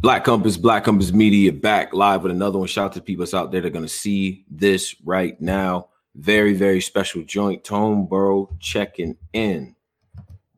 Black Compass, Black Compass Media back live with another one. Shout out to people that's out there that are gonna see this right now. Very, very special joint. Tone Borough checking in.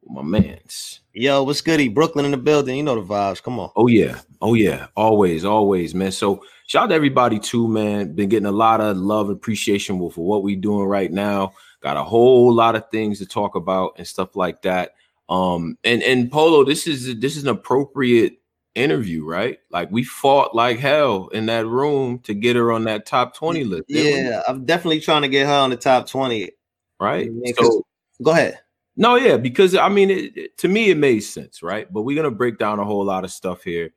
My man's. Yo, what's goody? Brooklyn in the building. You know the vibes. Come on. Oh yeah. Oh yeah. Always, always, man. So shout out to everybody too, man. Been getting a lot of love and appreciation for what we're doing right now. Got a whole lot of things to talk about and stuff like that. Um, and and Polo, this is this is an appropriate interview, right? Like we fought like hell in that room to get her on that top 20 list. Yeah, I'm definitely trying to get her on the top 20. Right. So go ahead. No, yeah, because I mean, it, it, to me, it made sense, right? But we're gonna break down a whole lot of stuff here.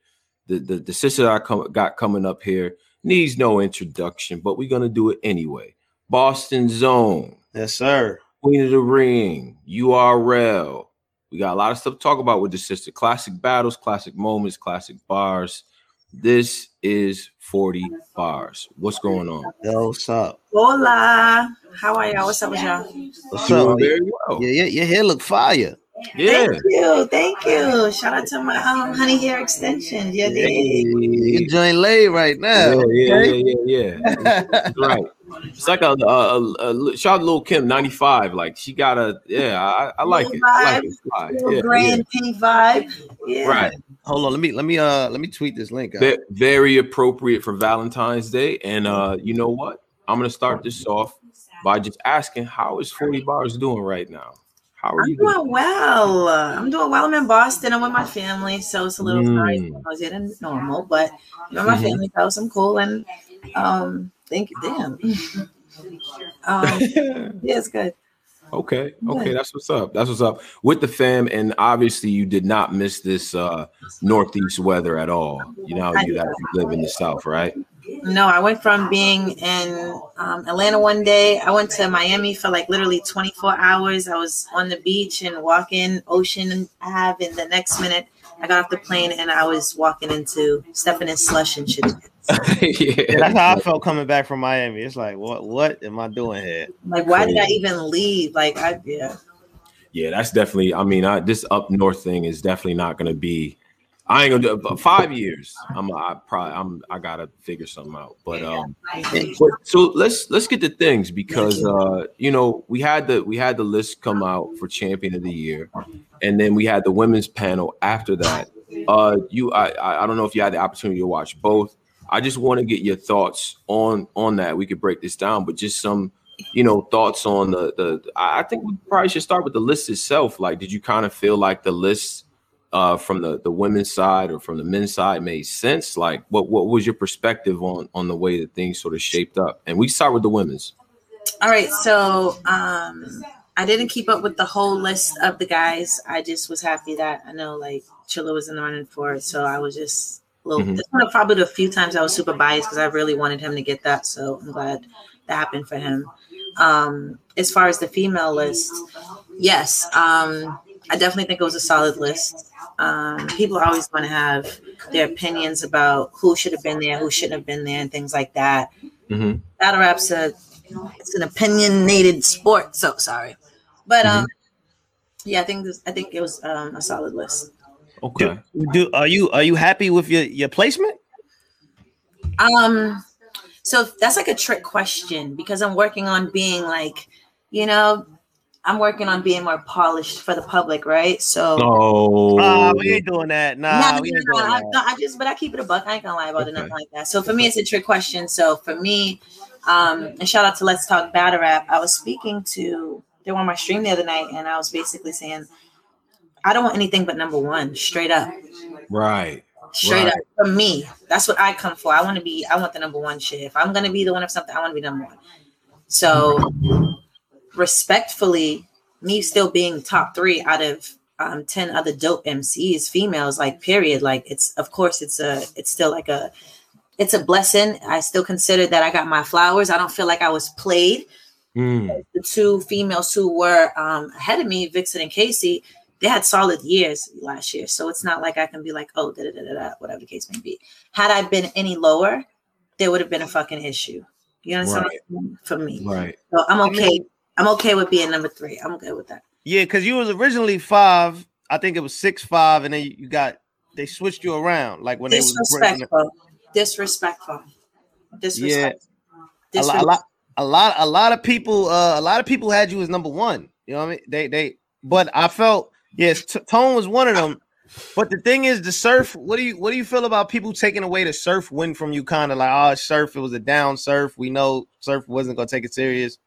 The the, the sister I come, got coming up here needs no introduction, but we're gonna do it anyway. Boston Zone, yes, sir. Queen of the Ring, URL, we got a lot of stuff to talk about with the sister. Classic battles, classic moments, classic bars. This is 40 Barrs. What's going on? Yo, what's up? Hola. How are y'all? What's up with y'all? What's up? Very well. Yeah, yeah, your hair look fire. Yeah. Thank you. Thank you. Shout out to my um, honey hair extensions. Yeah, yeah. You joint lay right now. Yeah, okay? yeah, yeah, yeah. yeah. right. It's like a, a, a, a shout out Lil Kim 95. Like she got a yeah, I, I like it. I like it. Yeah, grand yeah. pink vibe. Yeah. Right. Hold on, let me let me uh let me tweet this link. Out. Very appropriate for Valentine's Day. And uh, you know what? I'm gonna start this off by just asking how is 40 Barrs doing right now? How are I'm you doing, doing well. I'm doing well. I'm in Boston. I'm with my family, so it's a little mm. noisier than normal, but you know, my mm-hmm. family knows I'm cool and um Thank you. Damn. um, yeah, it's good. Okay. Okay. That's what's up. That's what's up with the fam. And obviously, you did not miss this uh northeast weather at all. You know, you have live in the south, right? No, I went from being in um, Atlanta one day. I went to Miami for like literally 24 hours. I was on the beach and walking Ocean Ave, and the next minute I got off the plane and I was walking into stepping in slush and shit. yeah. That's how I felt coming back from Miami. It's like, what what am I doing here? Like, why did I even leave? Like, I yeah. Yeah, that's definitely. I mean, I, this up north thing is definitely not going to be. I ain't gonna do it. Five years. I'm. I probably. I'm. I gotta figure something out. But um. But, so let's let's get to things because uh you know we had the we had the list come out for champion of the year, and then we had the women's panel after that. Uh, you I I don't know if you had the opportunity to watch both. I just want to get your thoughts on on that. We could break this down, but just some you know thoughts on the the. I think we probably should start with the list itself. Like, did you kind of feel like the list uh, from the the women's side or from the men's side made sense? Like, what what was your perspective on on the way that things sort of shaped up? And we start with the women's. All right, so um I didn't keep up with the whole list of the guys. I just was happy that I know like Chilla was in the running for it, so I was just a little. Mm-hmm. This one probably the few times I was super biased because I really wanted him to get that. So I'm glad that happened for him. Um, as far as the female list, yes, um, I definitely think it was a solid list. Um, people are always going to have their opinions about who should have been there, who shouldn't have been there, and things like that. Mm-hmm. Battle rap's a it's an opinionated sport. So sorry, but um, mm-hmm. yeah, I think this, I think it was um, a solid list. Okay. Do, do are you are you happy with your your placement? Um, so that's like a trick question because I'm working on being like, you know, I'm working on being more polished for the public, right? So, oh, uh, we ain't doing that. Nah, nah, we ain't nah, doing that. I, I, just, but I keep it a buck. I ain't gonna lie about okay. it, nothing like that. So for me, it's a trick question. So for me, um, and shout out to Let's Talk Battle Rap. I was speaking to they were on my stream the other night, and I was basically saying I don't want anything but number one, straight up. Right. Straight right. up for me. That's what I come for. I want to be, I want the number one shit. If I'm gonna be the one of something, I want to be number one. So respectfully, me still being top three out of um, 10 other dope MCs, females, like period. Like it's of course it's a it's still like a it's a blessing. I still consider that I got my flowers. I don't feel like I was played. Mm. The two females who were um, ahead of me, Vixen and Casey, they had solid years last year. So it's not like I can be like, oh, da da da da, whatever the case may be. Had I been any lower, there would have been a fucking issue. You know what I'm saying? For me. Right. So I'm okay. I'm okay with being number three. I'm good with that. Yeah, because you was originally five. I think it was six five, and then you got they switched you around, like when they was disrespectful, disrespectful, disrespectful. Yeah. A, lot, a lot, a lot, a lot of people, uh, a lot of people had you as number one. You know what I mean? They, they, but I felt yes, T- Tone was one of them. But the thing is, the surf. What do you what do you feel about people taking away the surf win from you? Kind of like, oh, surf. It was a down surf. We know surf wasn't gonna take it serious.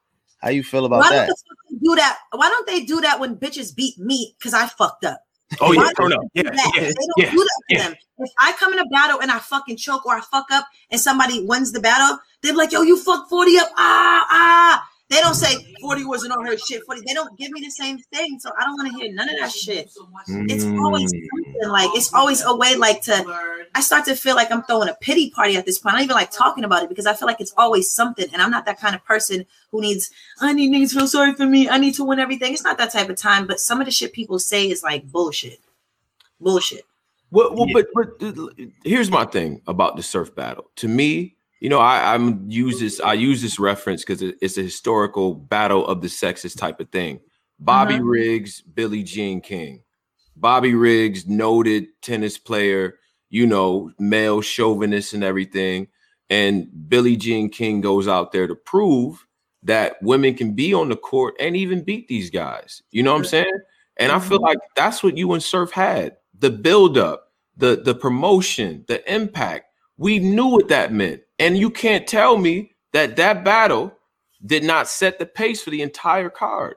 How you feel about Why that? don't they do that? Why don't they do that when bitches beat me because I fucked up? Oh Why yeah, turn up. they Yeah, yeah, they don't yeah. do that to yeah. them. If I come in a battle and I fucking choke or I fuck up and somebody wins the battle, they're like, yo, you fucked 40 up. Ah, ah. They don't say 40 wasn't on her shit. 40. They don't give me the same thing. So I don't want to hear none of that shit. It's always Mm. something like it's always a way like to I start to feel like I'm throwing a pity party at this point. I don't even like talking about it because I feel like it's always something. And I'm not that kind of person who needs, I need niggas to feel sorry for me. I need to win everything. It's not that type of time. But some of the shit people say is like bullshit. Bullshit. Well, well but but uh, here's my thing about the surf battle. To me, you know, I, I'm use this. I use this reference because it, it's a historical battle of the sexes type of thing. Bobby Mhm. Riggs, Billie Jean King. Bobby Riggs, noted tennis player, you know, male chauvinist and everything. And Billie Jean King goes out there to prove that women can be on the court and even beat these guys. You know what I'm saying? And I feel like that's what you and Surf had. The buildup, the the promotion, the impact. We knew what that meant. And you can't tell me that that battle did not set the pace for the entire card.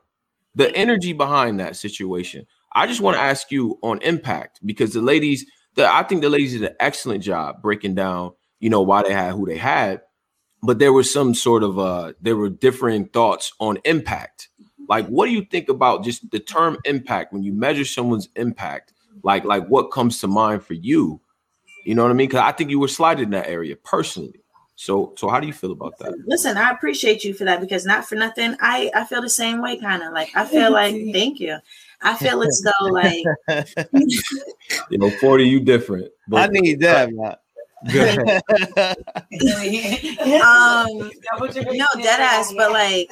The energy behind that situation. I just want to ask you on impact because the ladies, the I think the ladies did an excellent job breaking down, you know, why they had who they had. But there was some sort of uh there were differing thoughts on impact. Like, what do you think about just the term impact when you measure someone's impact? Like, like what comes to mind for you? You know what I mean? Because I think you were slighted in that area personally. So, so how do you feel about that? Listen, I appreciate you for that because not for nothing, I I feel the same way. Kind of like I feel like thank you. I feel as though like You know, forty, you different. But, I need that, man. go ahead. um no dead ass, but like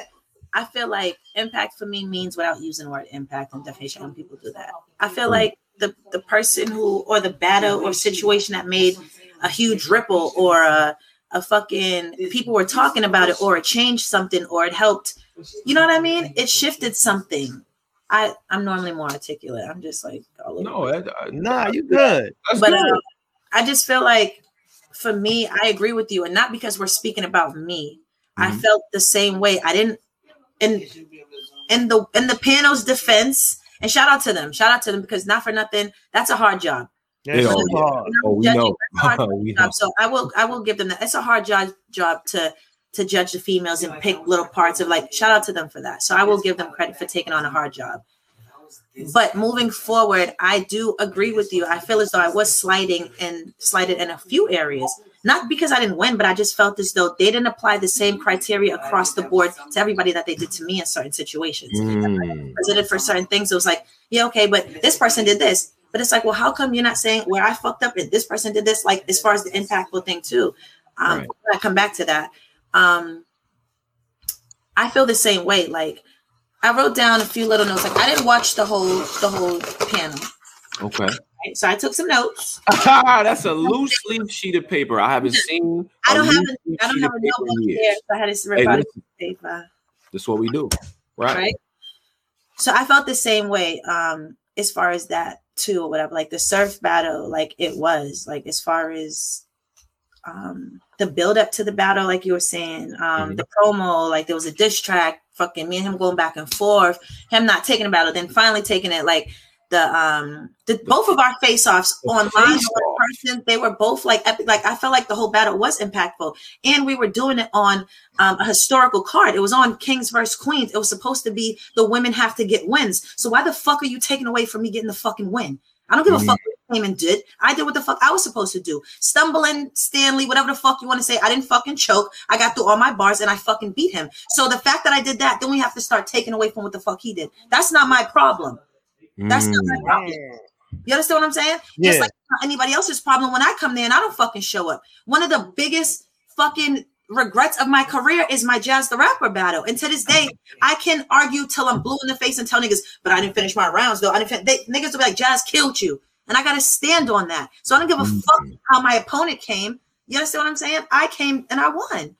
I feel like impact for me means without using the word impact and definition when people do that. I feel like the the person who or the battle or situation that made a huge ripple or a a fucking people were talking about it or it changed something or it helped you know what I mean? It shifted something. I I'm normally more articulate. I'm just like all No, that, I- nah, you good. that's but good. uh, I just feel like for me, I agree with you, and not because we're speaking about me. I Mhm. felt the same way. I didn't in in the in the panel's defense, and shout out to them. Shout out to them because not for nothing, that's a hard job. That's know, so yeah. hard. oh, we know. that's a hard we know. So I will I will give them that. It's a hard job job to to judge the females and pick little parts of like shout out to them for that. So I will give them credit for taking on a hard job. But moving forward, I do agree with you. I feel as though I was sliding and slighted in a few areas. Not because I didn't win, but I just felt as though they didn't apply the same criteria across the board to everybody that they did to me in certain situations. Mm. it for certain things, it was like, yeah, okay, but this person did this. But it's like, well, how come you're not saying where I fucked up and this person did this? Like, as far as the impactful thing too. Um, Right. I come back to that. Um, I feel the same way. Like, I wrote down a few little notes. Like, I didn't watch the whole the whole panel, Okay. right? so I took some notes. That's a loose leaf sheet of paper. I haven't seen. I don't have a, I don't have a notebook there, so I had to rip Hey, listen, paper. that's what we do, right? right? So I felt the same way um as far as that too, or whatever. Like the surf battle, like it was, like as far as um the build up to the battle, like you were saying, um the promo, like there was a diss track, fucking me and him going back and forth, him not taking the battle, then finally taking it like the um the both of our face offs online they were both like epic like i felt like the whole battle was impactful. And we were doing it on um, a historical card. It was on kings versus queens. It was supposed to be the women have to get wins. So why the fuck are you taking away from me getting the fucking win? I don't give a Mhm. fuck what came and did. I did what the fuck i was supposed to do. Stumbling stanley whatever the fuck you want to say i didn't fucking choke. I got through all my bars and i fucking beat him. So the fact that i did that then we have to start taking away from what the fuck he did. That's not my problem. That's not my Mm. problem. You understand what I'm saying? Yeah. Just like anybody else's problem when I come there and I don't fucking show up. One of the biggest fucking regrets of my career is my Jaz the Rapper battle. And to this day, I can argue till I'm blue in the face and tell niggas, but I didn't finish my rounds though. I didn't fin-. They, niggas will be like, Jaz killed you. and I got to stand on that. So I don't give a mm-hmm. fuck how my opponent came. You understand what I'm saying? I came and I won.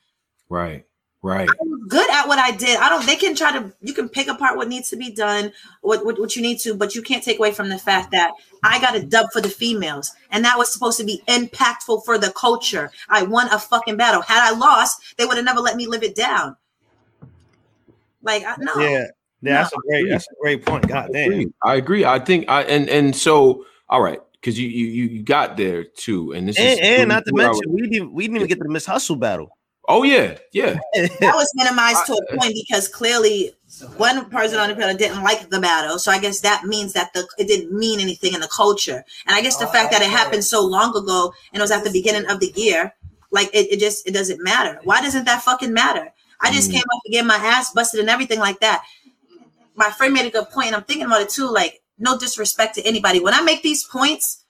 Right. Right. I good at what I did. I don't. They can try to. You can pick apart what needs to be done, what, what what you need to, but you can't take away from the fact that I got a dub for the females, and that was supposed to be impactful for the culture. I won a fucking battle. Had I lost, they would have never let me live it down. Like I, no. Yeah. Yeah, that's a great. That's a great point. God damn. I agree. I agree. I think I and and so all right because you you you got there too, and this and, is and not to mention we didn't we didn't even get to the Miss Hustle battle. Oh yeah, yeah. that was minimized to a point because clearly one person on the panel didn't like the battle, so I guess that means that the it didn't mean anything in the culture. And I guess the oh, fact that it happened so long ago and it was at the beginning of the year, like it, it just it doesn't matter. Why doesn't that fucking matter? I just mm. came up to get my ass busted and everything like that. My friend made a good point, and I'm thinking about it too. Like, no disrespect to anybody. When I make these points,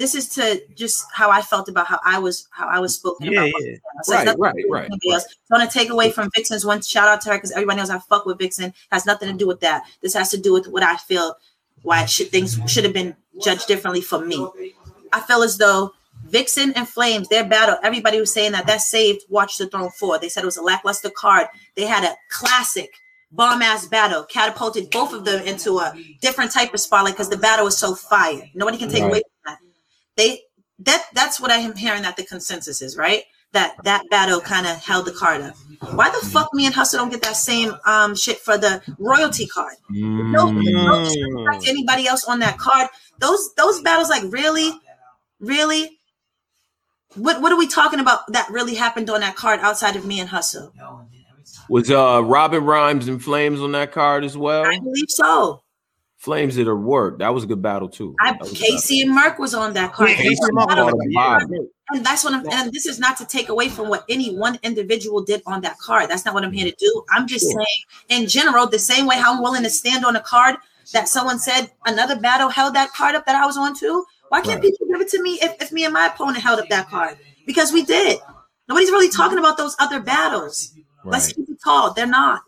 this is to just how I felt about how I was how I was spoken yeah, about. Yeah. So right, right, right, right. Else. So I want to take away from Vixen's one shout out to her because everybody knows I fuck with Vixen. Has nothing to do with that. This has to do with what I feel why should things should have been judged differently for me. I feel as though Vixen and Flames, their battle, everybody was saying that that saved Watch the Throne 4. They said it was a lackluster card. They had a classic bomb ass battle, catapulted both of them into a different type of spotlight because the battle was so fire. Nobody can take right. away from that they that that's what I am hearing that the consensus is, right? That that battle kind of held the card up. Why the fuck me and Hustle don't get that same um shit for the royalty card? Mm. No, no anybody else on that card. Those those battles, like really, really. What what are we talking about that really happened on that card outside of me and Hustle? Was uh Robin Rhymes and Flames on that card as well? I believe so. Flames did her work. That was a good battle too. I, Casey and Mark was on that card. Casey and, and that's what I'm. And this is not to take away from what any one individual did on that card. That's not what I'm here to do. I'm just sure. saying, in general, the same way how I'm willing to stand on a card that someone said another battle held that card up that I was on too. Why can't right. people give it to me if, if me and my opponent held up that card? Because we did. Nobody's really talking about those other battles. Right. Let's keep it tall. They're not.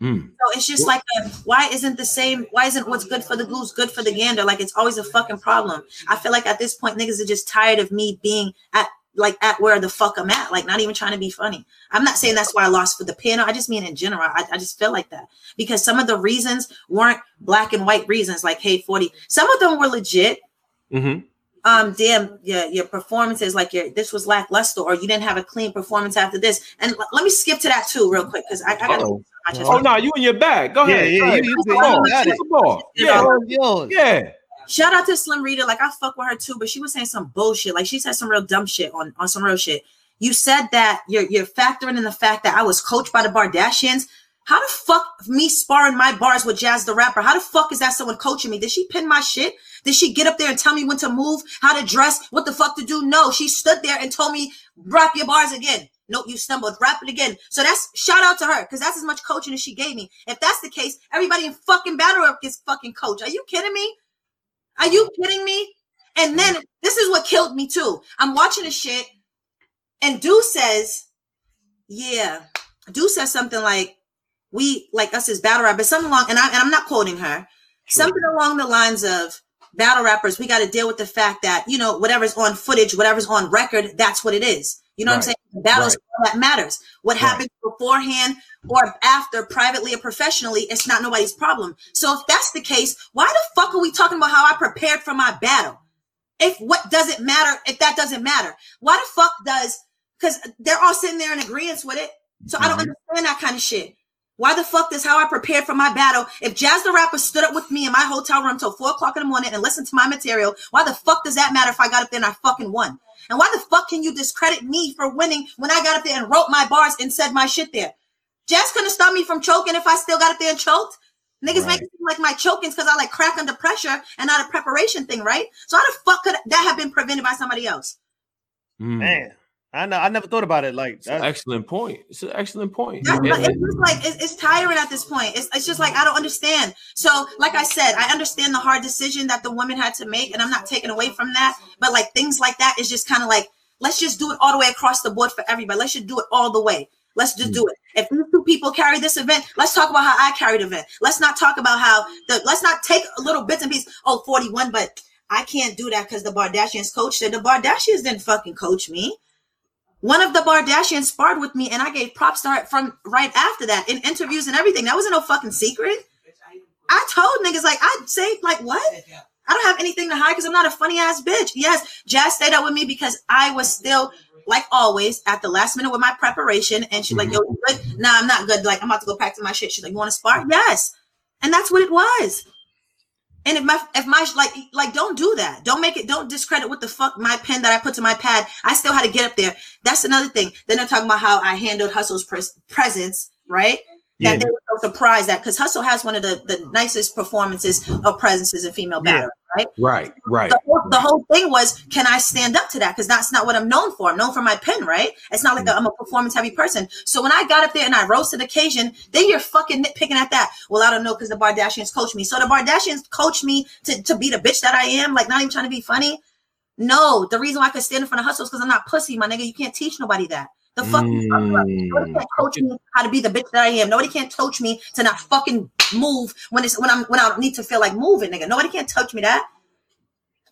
Mm. So it's just like, a, why isn't the same? Why isn't what's good for the goose good for the gander? Like it's always a fucking problem. I feel like at this point, niggas are just tired of me being at like at where the fuck I'm at. Like not even trying to be funny. I'm not saying that's why I lost for the panel. I just mean in general. I, I just feel like that because some of the reasons weren't black and white reasons. Like hey, forty. Some of them were legit. Mm-hmm um damn your your performances like your this was lackluster or you didn't have a clean performance after this and l- let me skip to that too real quick because I, I got oh no you in your bag. Go ahead. yeah, yeah, you, you, you, you, yeah, yeah. Shout out to slim reader like i fuck with her too but she was saying some bullshit. Like she said some real dumb shit on on some real shit. You said that you're you're factoring in the fact that i was coached by the bardashians. How the fuck me sparring my bars with Jaz the rapper? How the fuck is that someone coaching me? Did she pin my shit? Did she get up there and tell me when to move, how to dress, what the fuck to do? No, she stood there and told me, rap your bars again. Nope, you stumbled. Rap it again. So that's shout out to her because that's as much coaching as she gave me. If that's the case, everybody in fucking battle rap gets fucking coach. Are you kidding me? Are you kidding me? And then this is what killed me too. I'm watching the shit, and Do says, "Yeah." Do says something like, "We like us as battle rappers." Something along, and, I, and I'm not quoting her. Sure. Something along the lines of, battle rappers, we got to deal with the fact that, you know, whatever's on footage, whatever's on record, that's what it is. You know right. what I'm saying? Battles right. that matters. What right. happens beforehand or after, privately or professionally, it's not nobody's problem. So if that's the case, why the fuck are we talking about how I prepared for my battle? If what doesn't matter, if that doesn't matter, why the fuck does? Because they're all sitting there in agreement with it. So mm-hmm. I don't mm-hmm. understand that kind of shit. Why the fuck does how I prepared for my battle? If Jaz the Rapper stood up with me in my hotel room till four o'clock in the morning and listened to my material, why the fuck does that matter if I got up there and I fucking won? And why the fuck can you discredit me for winning when I got up there and wrote my bars and said my shit there? Jaz couldn't stop me from choking if I still got up there and choked. Niggas right. make it seem like my choking's because I like crack under pressure and not a preparation thing, right? So how the fuck could that have been prevented by somebody else? Mm. Man. I know. I never thought about it like that. excellent point. It's an excellent point. Yeah, it's just like it's, it's, tiring at this point. It's, it's just like I don't understand. So, like I said, I understand the hard decision that the woman had to make, and I'm not taking away from that. But like things like that is just kind of like let's just do it all the way across the board for everybody. Let's just do it all the way. Let's just do hmm. it. If these two people carry this event, let's talk about how I carried the event. Let's not talk about how the let's not take a little bits and pieces. Oh, 41, but I can't do that because the Bardashians coached it. The Bardashians didn't fucking coach me. One of the Bardashians sparred with me, and I gave props to her from right after that in interviews and everything. That wasn't no fucking secret. I told niggas like I'd say like what? I don't have anything to hide because I'm not a funny ass bitch. Yes, Jaz stayed up with me because I was still like always at the last minute with my preparation, and she's mm-hmm. like, "Yo, you good? Nah, I'm not good. Like I'm about to go practice my shit." She's like, "You want to spar?" Yes, and that's what it was. And if my if my like like don't do that. Don't make it. Don't discredit what the fuck my pen that I put to my pad. I still had to get up there. That's another thing. Then they're talking about how I handled Hustle's pres- presence, right? That yeah. they were so surprised at because Hustle has one of the, the nicest performances of presences in female battle, yeah. right? Right, right. The whole, the whole, thing was, can I stand up to that? Because that's not what I'm known for. I'm known for my pen, right? It's not like mm-hmm. a, I'm a performance heavy person. So when I got up there and I rose to the occasion, then you're fucking nitpicking at that. Well, I don't know because the Bardashians coached me. So the Bardashians coached me to, to be the bitch that I am, like not even trying to be funny. No, the reason why I could stand in front of Hustle is because I'm not pussy, my nigga. You can't teach nobody that. The fuck mm. nobody can't coach me how to be the bitch that I am. Nobody can't coach me to not fucking move when it's when I'm when I need to feel like moving, nigga. Nobody can't touch me that.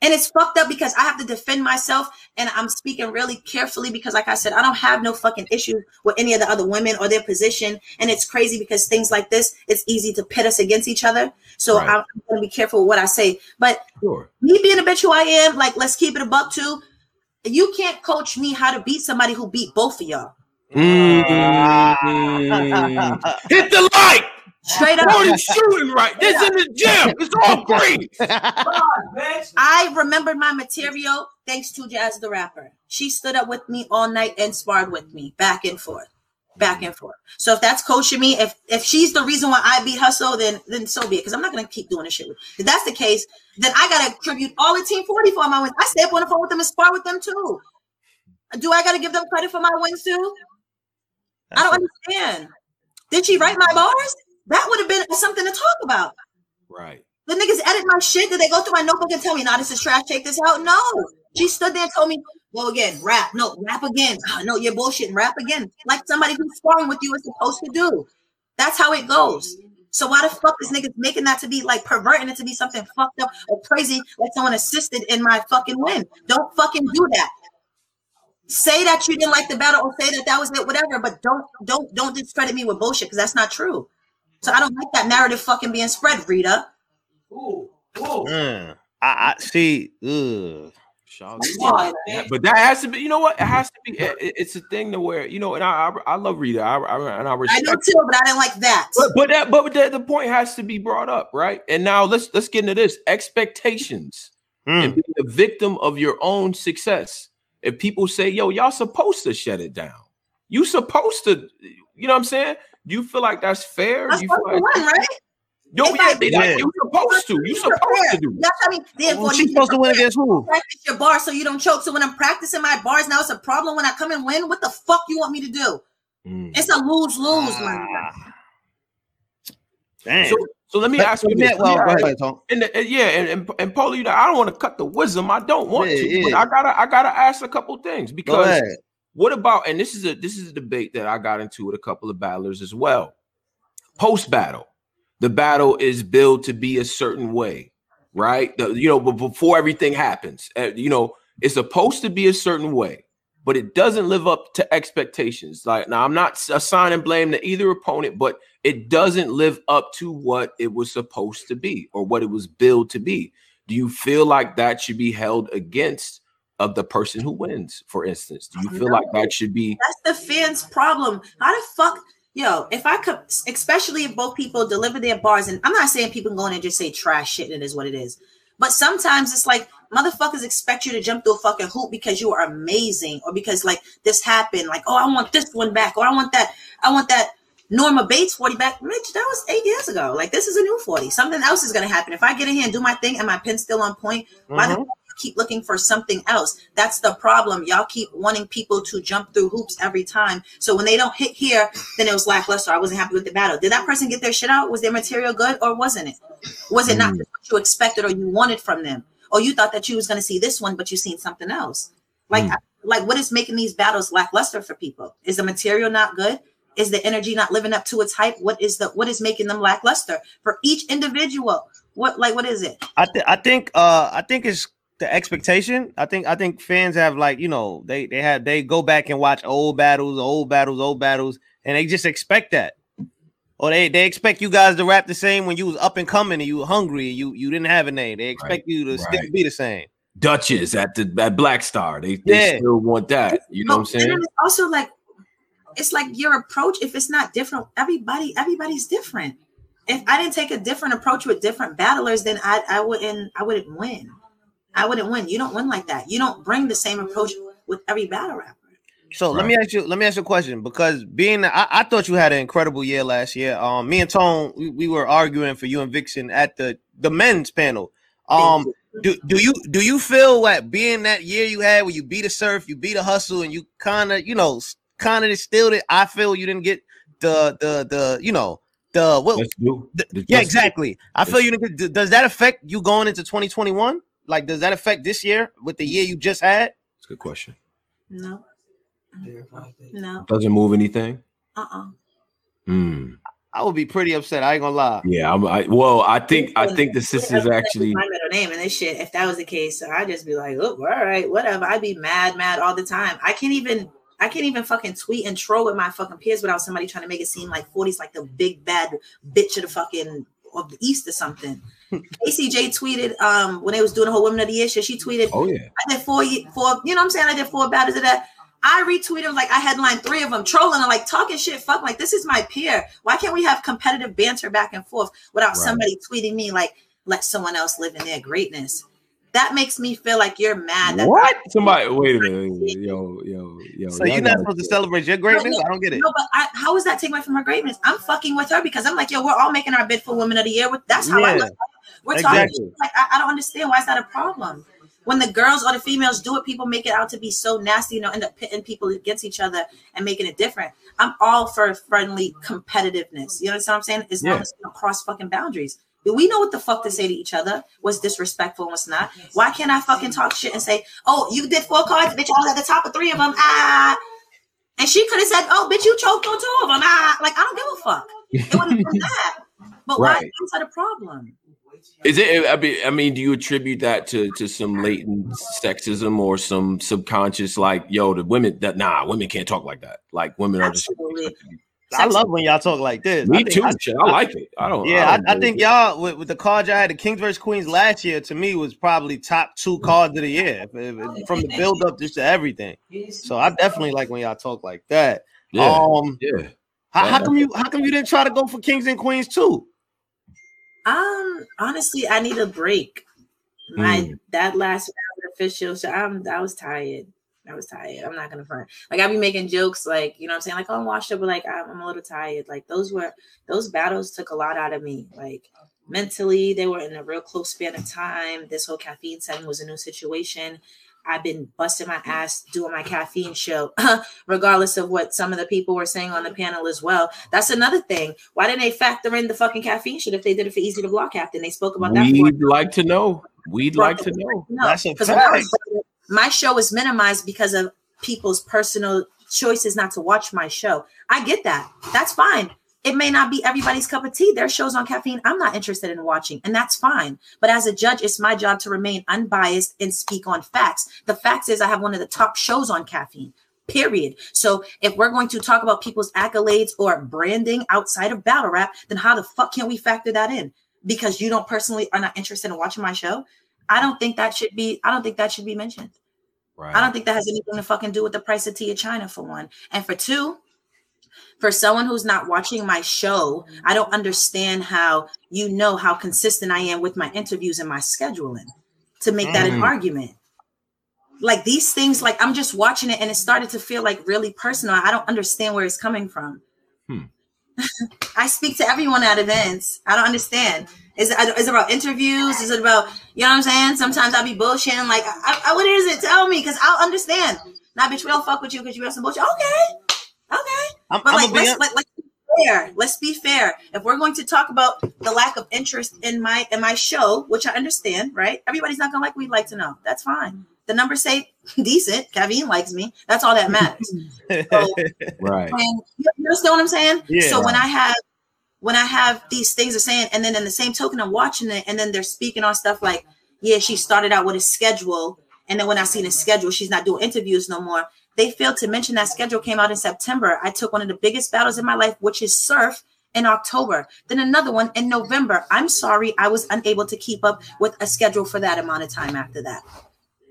And it's fucked up because I have to defend myself and I'm speaking really carefully because, like I said, I don't have no fucking issues with any of the other women or their position. And it's crazy because things like this, it's easy to pit us against each other. So right. I'm, going to be careful with what I say. But sure. me being a bitch who I am, like, let's keep it a buck too you can't coach me how to beat somebody who beat both of y'all. Mm. Hit the light. Straight up. What is shooting right? This in the gym. It's all green. I remembered my material thanks to Jaz the rapper. She stood up with me all night and sparred with me back and forth back and forth. So if that's coaching me, if if she's the reason why I beat Hustle, then then so be it. Because I'm not gonna keep doing this shit. If that's the case, then I gotta attribute all the team 40 for my wins. I stay up on the phone with them and spar with them too. Do I gotta give them credit for my wins too? I don't understand. Did she write my bars? That would have been something to talk about. Right. The niggas edit my shit. Did they go through my notebook and tell me, nah, this is trash, take this out? No. She stood there and told me, go again, rap. No, rap again. Oh, no, you're bullshitting. Rap again. Like somebody who's sparring with you is supposed to do. That's how it goes. So why the fuck is niggas making that to be like perverting it to be something fucked up or crazy like someone assisted in my fucking win? Don't fucking do that. Say that you didn't like the battle or say that that was it, whatever. But don't don't don't discredit me with bullshit because that's not true. So I don't like that narrative fucking being spread, Rita. Ooh, ooh. Mm, I, I see. Ugh. But that has to be, you know what? It has to be. It, it's a thing to where you know, and I I, I love Rita. I, I and I respect. I know too, but I didn't like that. But but that but the, the point has to be brought up, right? And now let's let's get into this expectations mm. and being the victim of your own success. If people say, "Yo, y'all supposed to shut it down," you supposed to, you know what I'm saying? Do you feel like that's fair? That's you feel like, one, right? Yo, yeah, they, yeah. you supposed to. You're supposed to do. That's I mean. Then well, she's supposed to win against who? Practice your bars so you don't choke. So when I'm practicing my bars now, it's a problem. When I come and win, what the fuck you want me to do? Mm. It's a lose lose. Ah. Damn. So, so let me ask you this. Well, go ahead, Tom. And, the, and yeah, and and, and Paula, you know, I don't want to cut the wisdom. I don't want yeah, to. Yeah. But I gotta I gotta ask a couple things because what about? And this is a this is a debate that I got into with a couple of battlers as well. Post battle the battle is built to be a certain way, right? The, you know, but before everything happens, uh, you know, it's supposed to be a certain way, but it doesn't live up to expectations. Like now, I'm not assigning blame to either opponent, but it doesn't live up to what it was supposed to be or what it was billed to be. Do you feel like that should be held against? Of the person who wins, for instance, do you feel like that should be? That's the fans' problem. How the fuck yo, if I could, especially if both people deliver their bars, and I'm not saying people go in and just say trash shit, and it is what it is. But sometimes it's like motherfuckers expect you to jump through a fucking hoop because you are amazing, or because like this happened, like oh I want this one back, or I want that, I want that Norma Bates 40 back. Mitch, that was eight years ago. Like this is a new 40. Something else is gonna happen. If I get in here and do my thing and my pin's still on point, mm-hmm. why the mm-hmm keep looking for something else. That's the problem. Y'all keep wanting people to jump through hoops every time. So when they don't hit here, then it was lackluster. I wasn't happy with the battle. Did that person get their shit out? Was their material good or wasn't it? Was it not mm. what you expected or you wanted from them? Or you thought that you was going to see this one, but you seen something else? Like, mm. like what is making these battles lackluster for people? Is the material not good? Is the energy not living up to its hype? What is the what is making them lackluster for each individual? What like what is it? I think I think uh I think it's the expectation. I think I think fans have like you know they they have they go back and watch old battles, old battles, old battles, and they just expect that. Or they, they expect you guys to rap the same when you was up and coming and you were hungry and you you didn't have a name. They expect right, you to right. still be the same. Duchess at the at Black Star. They, they yeah. still want that. You know what I'm saying? also like it's like your approach, if it's not different, everybody, everybody's different. If I didn't take a different approach with different battlers, then I I wouldn't I wouldn't win. I wouldn't win. You don't win like that. You don't bring the same approach with every battle rapper. So right. let me ask you. Let me ask you a question because being, I, I, thought you had an incredible year last year. Um, me and Tone, we, we were arguing for you and Vixen at the the men's panel. Um, do do you do you feel like being that year you had where you beat a surf, you beat a hustle, and you kind of you know kind of distilled it? I feel you didn't get the the the you know the what? The, yeah, exactly. I feel you didn't get. Does that affect you going into 2021? Like, does that affect this year with the year you just had? It's a good question. No. No. Doesn't move anything. Uh uh-uh. uh Hmm. I would be pretty upset. I ain't gonna lie. Yeah, I'm. I, well, I think I think the sisters actually my middle name and this shit. If that was the case, so I'd just be like, oh, all right, whatever. I'd be mad, mad all the time. I can't even. I can't even fucking tweet and troll with my fucking peers without somebody trying to make it seem like 40's like the big bad bitch of the fucking of the East or something. ACJ tweeted um when they was doing the whole Women of the Year shit. She tweeted, "Oh yeah, I did four, four. You know what I'm saying? I did four battles of that." I retweeted like I headlined three of them, trolling and like talking shit. Fuck, like this is my peer. Why can't we have competitive banter back and forth without right. somebody tweeting me like let someone else live in their greatness? That makes me feel like you're mad. what? Somebody, wait a minute, yo, yo, yo. So you're not supposed to celebrate your greatness? No, I don't get it. No, but I, how is that taking away from her greatness? I'm fucking with her because I'm like, yo, we're all making our bid for Women of the Year. That's how yeah, I look. We're exactly. talking. Like, I, I don't understand why is that a problem when the girls or the females do it, people make it out to be so nasty, you know, end up pitting people against each other and making it different. I'm all for friendly competitiveness. You know what I'm saying? As yeah. long as you know, cross fucking boundaries. Do We know what the fuck to say to each other, what's disrespectful and what's not. Why can't I fucking talk shit and say, oh, you did four cards, bitch, I was at the top of three of them, ah. And she could have said, oh, bitch, you choked on two of them, ah. Like, I don't give a fuck. It would have been that. But right. why is that a problem? Is it? I mean, I mean, do you attribute that to to some latent sexism or some subconscious like, yo, the women that nah, women can't talk like that. Like women Absolutely. are just. I love when y'all talk like this. Me I too. I, I, like it. I don't. Yeah, I, don't I think y'all with, with, the cards I had, the Kings versus Queens last year, to me was probably top two cards of the year from the build up just to everything. So I definitely like when y'all talk like that. Yeah. Um, yeah. How, how come you? How come you didn't try to go for Kings and Queens too? Um, honestly, I need a break. My mm. that last round official, so I'm I was tired. I was tired. I'm not gonna front. Like I'd be making jokes, like you know I'm saying, like oh, I'm washed up, but like I'm, I'm, a little tired. Like those were those battles took a lot out of me. Like mentally, they were in a real close span of time. This whole caffeine setting was a new situation. I've been busting my ass doing my caffeine show, regardless of what some of the people were saying on the panel as well. That's another thing. Why didn't they factor in the fucking caffeine shit if they did it for Eazy the Block Captain? They spoke about that. We'd like to know. We'd like to know. No, That's a fact. My show is minimized because of people's personal choices not to watch my show. I get that. That's fine. It may not be everybody's cup of tea. Their shows on caffeine I'm not interested in watching, and that's fine. But as a judge, it's my job to remain unbiased and speak on facts. The facts is I have one of the top shows on caffeine. Period. So if we're going to talk about people's accolades or branding outside of battle rap, then how the fuck can we factor that in? Because you don't personally are not interested in watching my show. I don't think that should be. I don't think that should be mentioned. Right. I don't think that has anything to fucking do with the price of tea in China for one, and for two, for someone who's not watching my show, I don't understand how you know how consistent I am with my interviews and my scheduling to make that an mm. argument. Like these things, like I'm just watching it and it started to feel like really personal. I don't understand where it's coming from. Hmm. I speak to everyone at events. I don't understand. Is it, is it about interviews? Is it about, you know what I'm saying? Sometimes I'll be bullshitting. Like, I, I, what is it? Tell me, because I'll understand. Nah, bitch, we don't fuck with you because you have some bullshit. Okay. Okay. I'm, but like, let's, let, let's be fair. Let's be fair. If we're going to talk about the lack of interest in my in my show, which I understand, right? Everybody's not gonna like. We'd like to know. That's fine. The numbers say decent. Kevin likes me. That's all that matters. So, right. And you understand what I'm saying? Yeah. So right. when I have when I have these things are saying, and then in the same token, I'm watching it, and then they're speaking on stuff like, yeah, she started out with a schedule, and then when I seen a schedule, she's not doing interviews no more. They failed to mention that schedule came out in September. I took one of the biggest battles in my life, which is surf, in October, then another one in November. I'm sorry, I was unable to keep up with a schedule for that amount of time after that.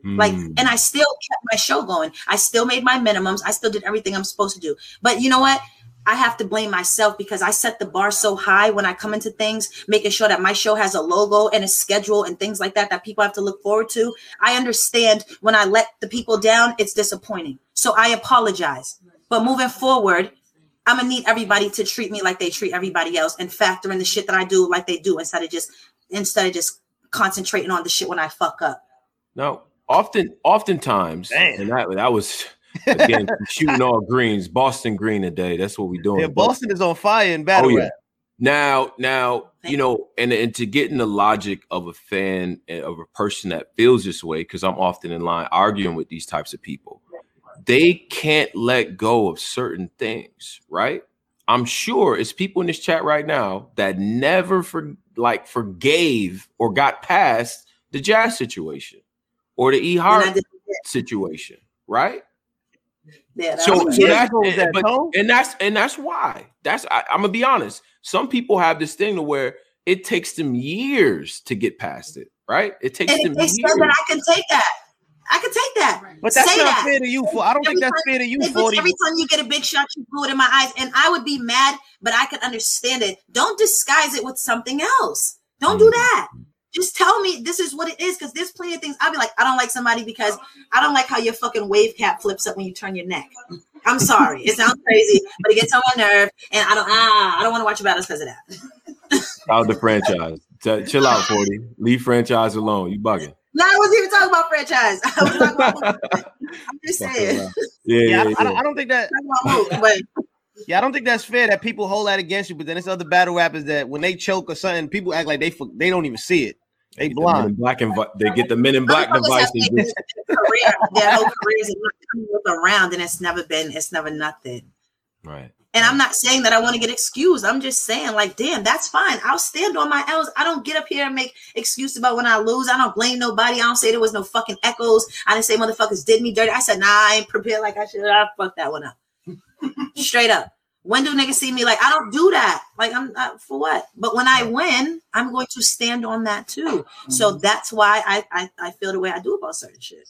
Mm. Like, and I still kept my show going. I still made my minimums. I still did everything I'm supposed to do. But you know what? I have to blame myself because I set the bar so high when I come into things, making sure that my show has a logo and a schedule and things like that that people have to look forward to. I understand when I let the people down, it's disappointing. So I apologize. But moving forward, I'm gonna need everybody to treat me like they treat everybody else and factor in the shit that I do like they do instead of just instead of just concentrating on the shit when I fuck up. No, often, oftentimes, Damn. and that that was again shooting all greens, Boston green today. That's what we're doing. Yeah, Boston is on fire in battle. Oh, yeah. Rap. Now, now, you know, and and to get in the logic of a fan eh, of a person that feels this way, because I'm often in line arguing with these types of people they can't let go of certain things, right? I'm sure it's people in this chat right now that never for like forgave or got past the Jaz situation or the E Hart situation, right? Yeah, that so, so that's and, but, and that's and that's why. That's I, am gonna be honest. Some people have this thing to where it takes them years to get past it, right? It takes and them years. That I can take that. I can take that. But that's Say not that. fair to you. For I don't every think that's fair to you. For every time you get a big shot, you blew it in my eyes, and I would be mad, but I could understand it. Don't disguise it with something else. Don't do mm. that. Just tell me this is what it is, because there's plenty of things. I'll be like, I don't like somebody because I don't like how your fucking wave cap flips up when you turn your neck. I'm sorry, it sounds crazy, but it gets on my nerve, and I don't. Ah, I don't want to watch about us because of that. Out the franchise. chill out, forty. Leave franchise alone. You bugging. No, I wasn't even talking about franchise. I was talking about. I'm just saying. Yeah, yeah, yeah, I, I, don't think that. but, yeah, I don't think that's fair that people hold that against you. But then it's other battle rappers that when they choke or something, people act like they they don't even see it. They blind. The black and they get the men in black device. Just... career, their whole careers around, and it's never been. It's never nothing. Right. And I'm not saying that I want to get excused. I'm just saying, like, damn, that's fine. I'll stand on my L's. I don't get up here and make excuses about when I lose. I don't blame nobody. I don't say there was no fucking echoes. I didn't say motherfuckers did me dirty. I said, nah, I ain't prepared like I should. Ah, I fucked that one up. Straight up. When do niggas see me like I don't do that? Like I'm not for what? But when I win, I'm going to stand on that too. So mm-hmm. that's why I I, I feel the way I do about certain shit.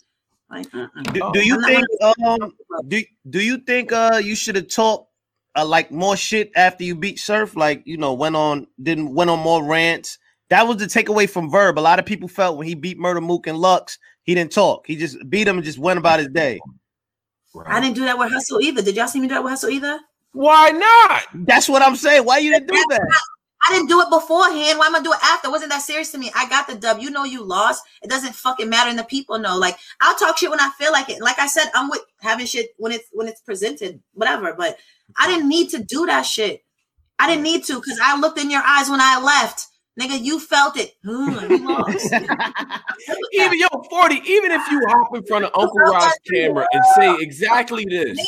Like, do, do, you think um do, do you think uh you should have talked uh, like more shit after you beat Surf? Like you know, went on didn't went on more rants. That was the takeaway from Verb. A lot of people felt when he beat Murder Mook and Lux, he didn't talk. He just beat him and just went about his day. Right. I didn't do that with Hustle either. Did y'all see me do that with Hustle either? Why not? That's what I'm saying. Why you didn't do that? I didn't do it beforehand. Why am I do it after? It wasn't that serious to me. I got the dub. You know you lost. It doesn't fucking matter, and the people know. Like I'll talk shit when I feel like it. Like I said, I'm with having shit when it's when it's presented, whatever. But I didn't need to do that shit. I didn't need to because I looked in your eyes when I left. Nigga, you felt it. even yo, 40, even if you hop in front of Uncle Rod's camera and say exactly this.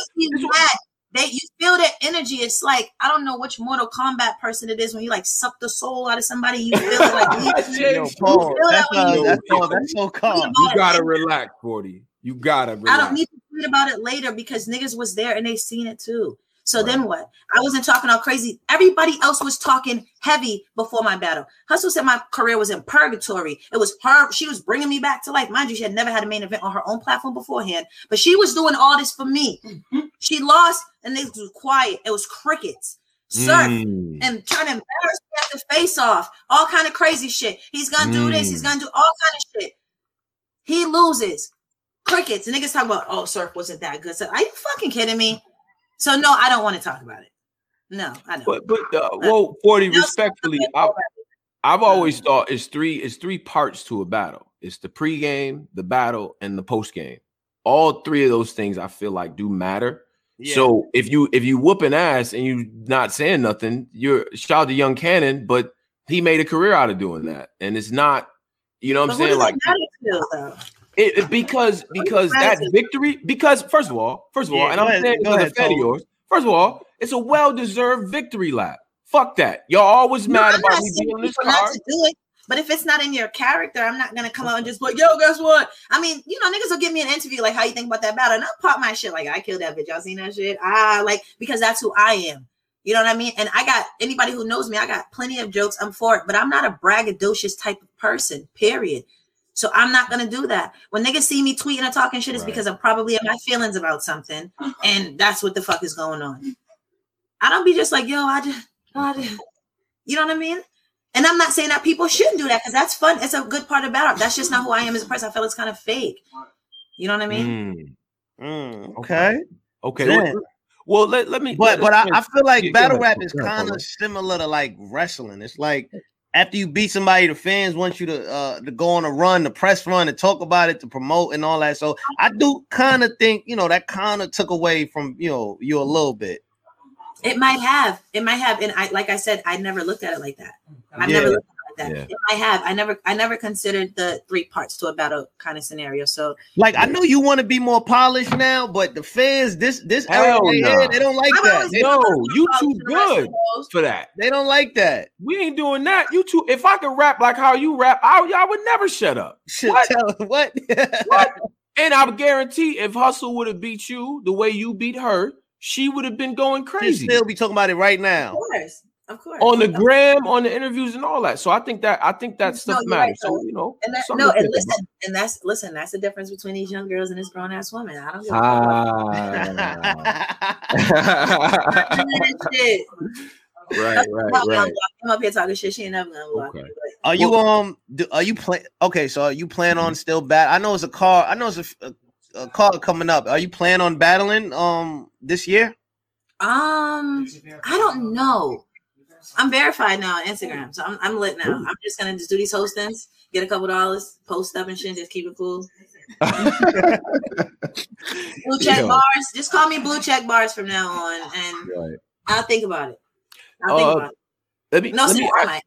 They you feel that energy. It's like I don't know which Mortal Kombat person it is when you like suck the soul out of somebody. You feel it like yo, Paul, that's, uh, that's, so, that's so calm. You gotta relax, 40. You gotta relax. I don't need to tweet about it later because niggas was there and they seen it too. So right. then what? I wasn't talking all crazy. Everybody else was talking heavy before my battle. Hustle said my career was in purgatory. It was her. She was bringing me back to life. Mind you, she had never had a main event on her own platform beforehand, but she was doing all this for me. Mm-hmm. She lost and they was quiet. It was crickets. Surf mm. and trying to embarrass me at the face off. All kind of crazy shit. He's gonna do this. He's mm. gonna do all kind of shit. He loses. Crickets. And niggas talk about, oh, Surf wasn't that good. So are you fucking kidding me? So no, I don't want to talk about it. No, I don't. But but uh, well, forty no, respectfully, I've, I've always thought it's three it's three parts to a battle. It's the pregame, the battle, and the postgame. All three of those things I feel like do matter. Yeah. So if you if you whooping ass and you not saying nothing, you're shout out to Young Cannon, but he made a career out of doing that, and it's not. You know what but I'm saying? Like, feel, it, it, because because that victory because first of all first of all yeah, and I'm saying because of yours first of all it's a well deserved victory lap Fuck that. Y'all always No, mad I'm about not me saying being this people not to do it. But if it's not in your character, I'm not gonna come out and just be like, yo, guess what? I mean, you know, niggas will give me an interview like, how you think about that battle? And I'll pop my shit like, I killed that bitch. Y'all seen that shit? Ah, like because that's who I am. You know what I mean? And I got anybody who knows me, I got plenty of jokes. I'm for it, but I'm not a braggadocious type of person. Period. So I'm not gonna do that. When niggas see me tweeting or talking shit, it's Right. because I'm probably in my feelings about something, and that's what the fuck is going on. I don't be just like, yo, I just, I just you know what I mean? And I'm not saying that people shouldn't do that because that's fun. It's a good part about it. That's just not who I am as a person. I feel it's kind of fake. You know what I mean? Mm, Mm, okay. okay. Damn. Well, well, let, let me. But let- but I, I feel like Yeah, battle rap is kind of similar to like wrestling. It's like after you beat somebody, the fans want you to uh to go on a run, the press run, to talk about it, to promote and all that. So I do kind of think you know that kind of took away from you know you a little bit. It might have. It might have. And I, like I said, I never looked at it like that. I've Yeah. never looked at it like that. Yeah. It might have. I never. I never considered the three parts to a battle kind of scenario. So Like I know you want to be more polished now, but the fans this this era Hell they, nah. they don't like I've that. They, No, you too in the rest of good for that. they don't like that. We ain't doing that. You too. If I could rap like how you rap, I, y'all would never shut up. Should What? tell what? What? And I guarantee, if Hustle would have beat you the way you beat her, she would have been going crazy. She'd crazy still be talking about it right Of now. course. Of course. on the gram, on the interviews, and all that. So I think that I think that stuff No, you're right, matters. So you know, and that, no, and think listen, and that's listen. That's the difference between these young girls and this grown ass woman. I don't give a Ah. fuck. Shit. right, right, I'm right. up here talking shit. She ain't never gonna block Okay. me. Are you um? Do, are you plan? Okay, so are you plan on still bat? I know it's a car. I know it's a, a, a car coming up. Are you plan on battling um this year? Um, I don't know. I'm verified now on Instagram, so I'm, I'm lit now. I'm just gonna just do these hostings, get a couple dollars, post up and shit, just keep it cool. Blue check Yo. bars. Just call me blue check bars from now on, and Right. I'll think about it. I'll think Uh, about it. Let me No, let me I.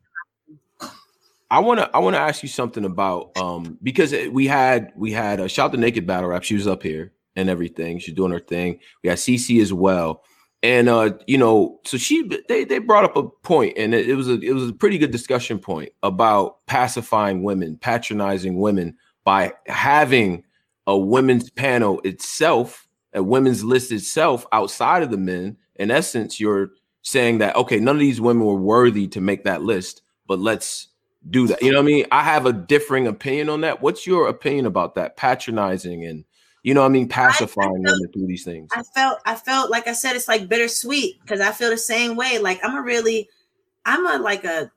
To I want to ask you something about um because we had we had a shout the naked battle rap. She was up here and everything. She's doing her thing. We had CC as well, and uh you know so she they they brought up a point and it, it was a it was a pretty good discussion point about pacifying women, patronizing women by having a women's panel itself, a women's list itself outside of the men. In essence, you're saying that okay, none of these women were worthy to make that list, but let's do that. You know what I mean? I have a differing opinion on that. What's your opinion about that? Patronizing and you know what I mean, pacifying felt- women through these things. I felt I felt like I said it's like bittersweet because I feel the same way. Like I'm a really I'm a like a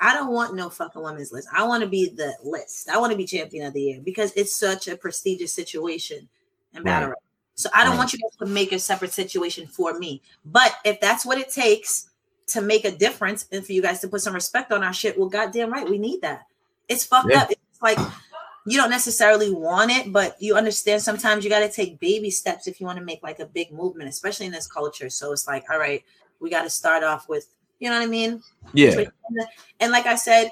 I don't want no fucking women's list. I want to be the list. I want to be champion of the year because it's such a prestigious situation in battle Right. So I don't Right. want you guys to make a separate situation for me. But if that's what it takes to make a difference and for you guys to put some respect on our shit, well, goddamn right, we need that. It's fucked Yeah. up. It's like you don't necessarily want it, but you understand sometimes you got to take baby steps if you want to make like a big movement, especially in this culture. So it's like, all right, we got to start off with, you know what I mean? yeah, And like I said,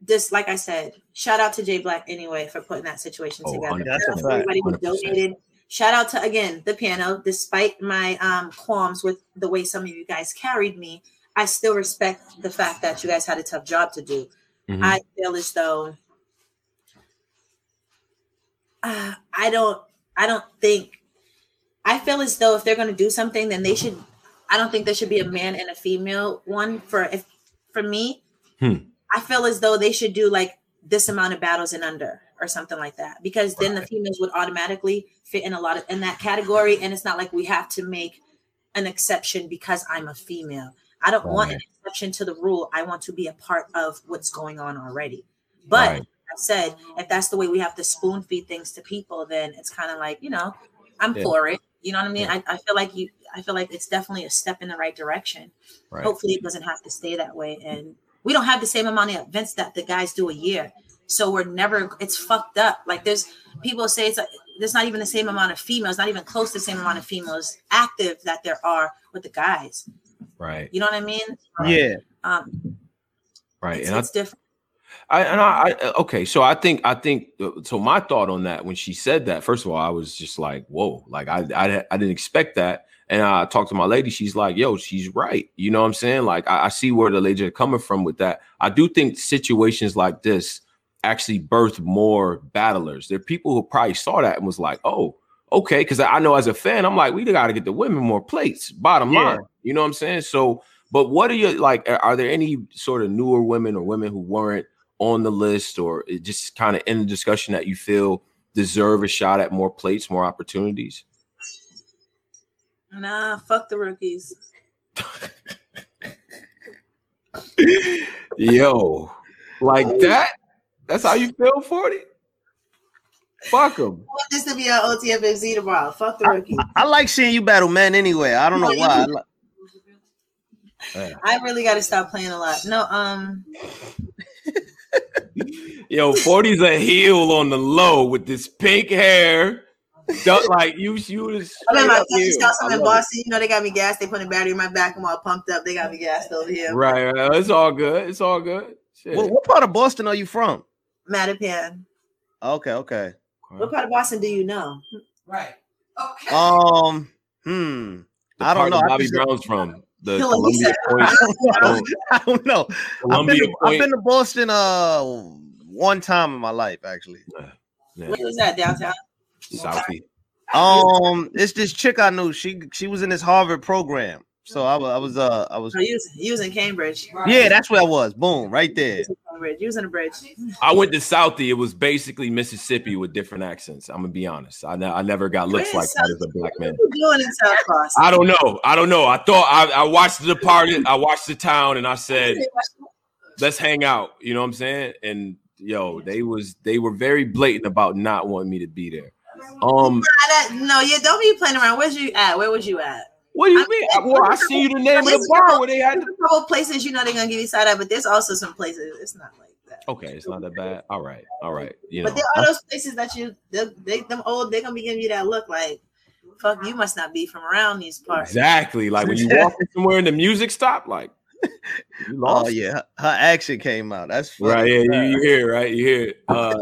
this, like I said, shout out to Jay Black anyway for putting that situation Oh, together. 100%. That's a Shout out to fact. Everybody who donated. Shout out to again the piano. Despite my um qualms with the way some of you guys carried me, I still respect the fact that you guys had a tough job to do. Mhm. I feel as though uh, I don't I don't think I feel as though if they're going to do something then they should I don't think there should be a man and a female one for if for me Hmm. I feel as though they should do like this amount of battles and under or something like that because then the females would automatically fit in a lot of in that category and it's not like we have to make an exception because I'm a female. I don't want an exception to the rule. I want to be a part of what's going on already. But Right. Like I said, if that's the way we have to spoon feed things to people, then it's kind of like, you know, I'm Yeah. for it. You know what I mean? Yeah. I, I feel like you I feel like it's definitely a step in the right direction. right. Hopefully it doesn't have to stay that way. And we don't have the same amount of events that the guys do a year. So we're never it's fucked up. Like there's people say it's like there's not even the same amount of females, not even close to the same amount of females active that there are with the guys. Right, You know what I mean? Yeah. Um right. it's, And I, it's different. I and I, I uh, okay, so I think I think uh, so. My thought on that when she said that, first of all, I was just like, "Whoa!" Like I I, I didn't expect that. And I talked to my lady. She's like, "Yo, she's right." You know what I'm saying? Like I, I see where the lady are coming from with that. I do think situations like this actually birth more battlers. There are people who probably saw that and was like, "Oh, okay." Because I know as a fan, I'm like, we got to get the women more plates. Bottom yeah. line, you know what I'm saying? So, but what are you like? Are there any sort of newer women or women who weren't on the list or just kind of in the discussion that you feel deserve a shot at more plates, more opportunities? Nah, fuck the rookies. Yo, like that? That's how you feel, 40? Fuck them. I want this to be an OTFFZ tomorrow. Fuck the rookies. I, I, like seeing you battle men anyway. I don't know why. I, I really got to stop playing a lot. No, um. Yo, 40's a heel on the low with this pink hair. Don't like you. You was. I mean, my cousin saw something in Boston. You know, they got me gassed. They put a battery in my back. I'm all pumped up. They got me gassed over here. Right, right. It's all good. It's all good. What, what, part of Boston are you from? Mattapan. Okay, okay. What part of Boston do you know? Right. Okay. Um. Hmm. The I don't know. Bobby Brown's from the Columbia Point. I don't, I don't know. Columbia I've been, to, I've been to Boston uh one time in my life actually. Yeah. Yeah. Where was that downtown? Southie. Um, it's this chick I knew. She she was in this Harvard program. So I, I was uh I was. Oh, you, was, you was in Cambridge. Yeah, that's where I was. Boom, right there. You was in a bridge. I went to Southie. It was basically Mississippi with different accents. I'm gonna be honest. I, ne- I never got looks like South, that as a black man. doing in South Boston? I don't know. I don't know. I thought I, I watched the Departed. I watched the town, and I said, "Let's hang out." You know what I'm saying? And yo, they was they were very blatant about not wanting me to be there. Um, no, yeah, don't be playing around. Where's you at? Where was you at? What do you I mean? I, well, I see you the name of the bar where they had the couple places. You know they're gonna give you side eye, but there's also some places it's not like that. Okay, it's not that bad. All right, all right. You know, but there are those places that you they, they them old they're gonna be giving you that look like. Fuck, you must not be from around these parts. Exactly. Like when you walk somewhere and the music stopped, like Oh yeah, her action came out. That's funny. right. Yeah, you, you hear right. You hear. Uh,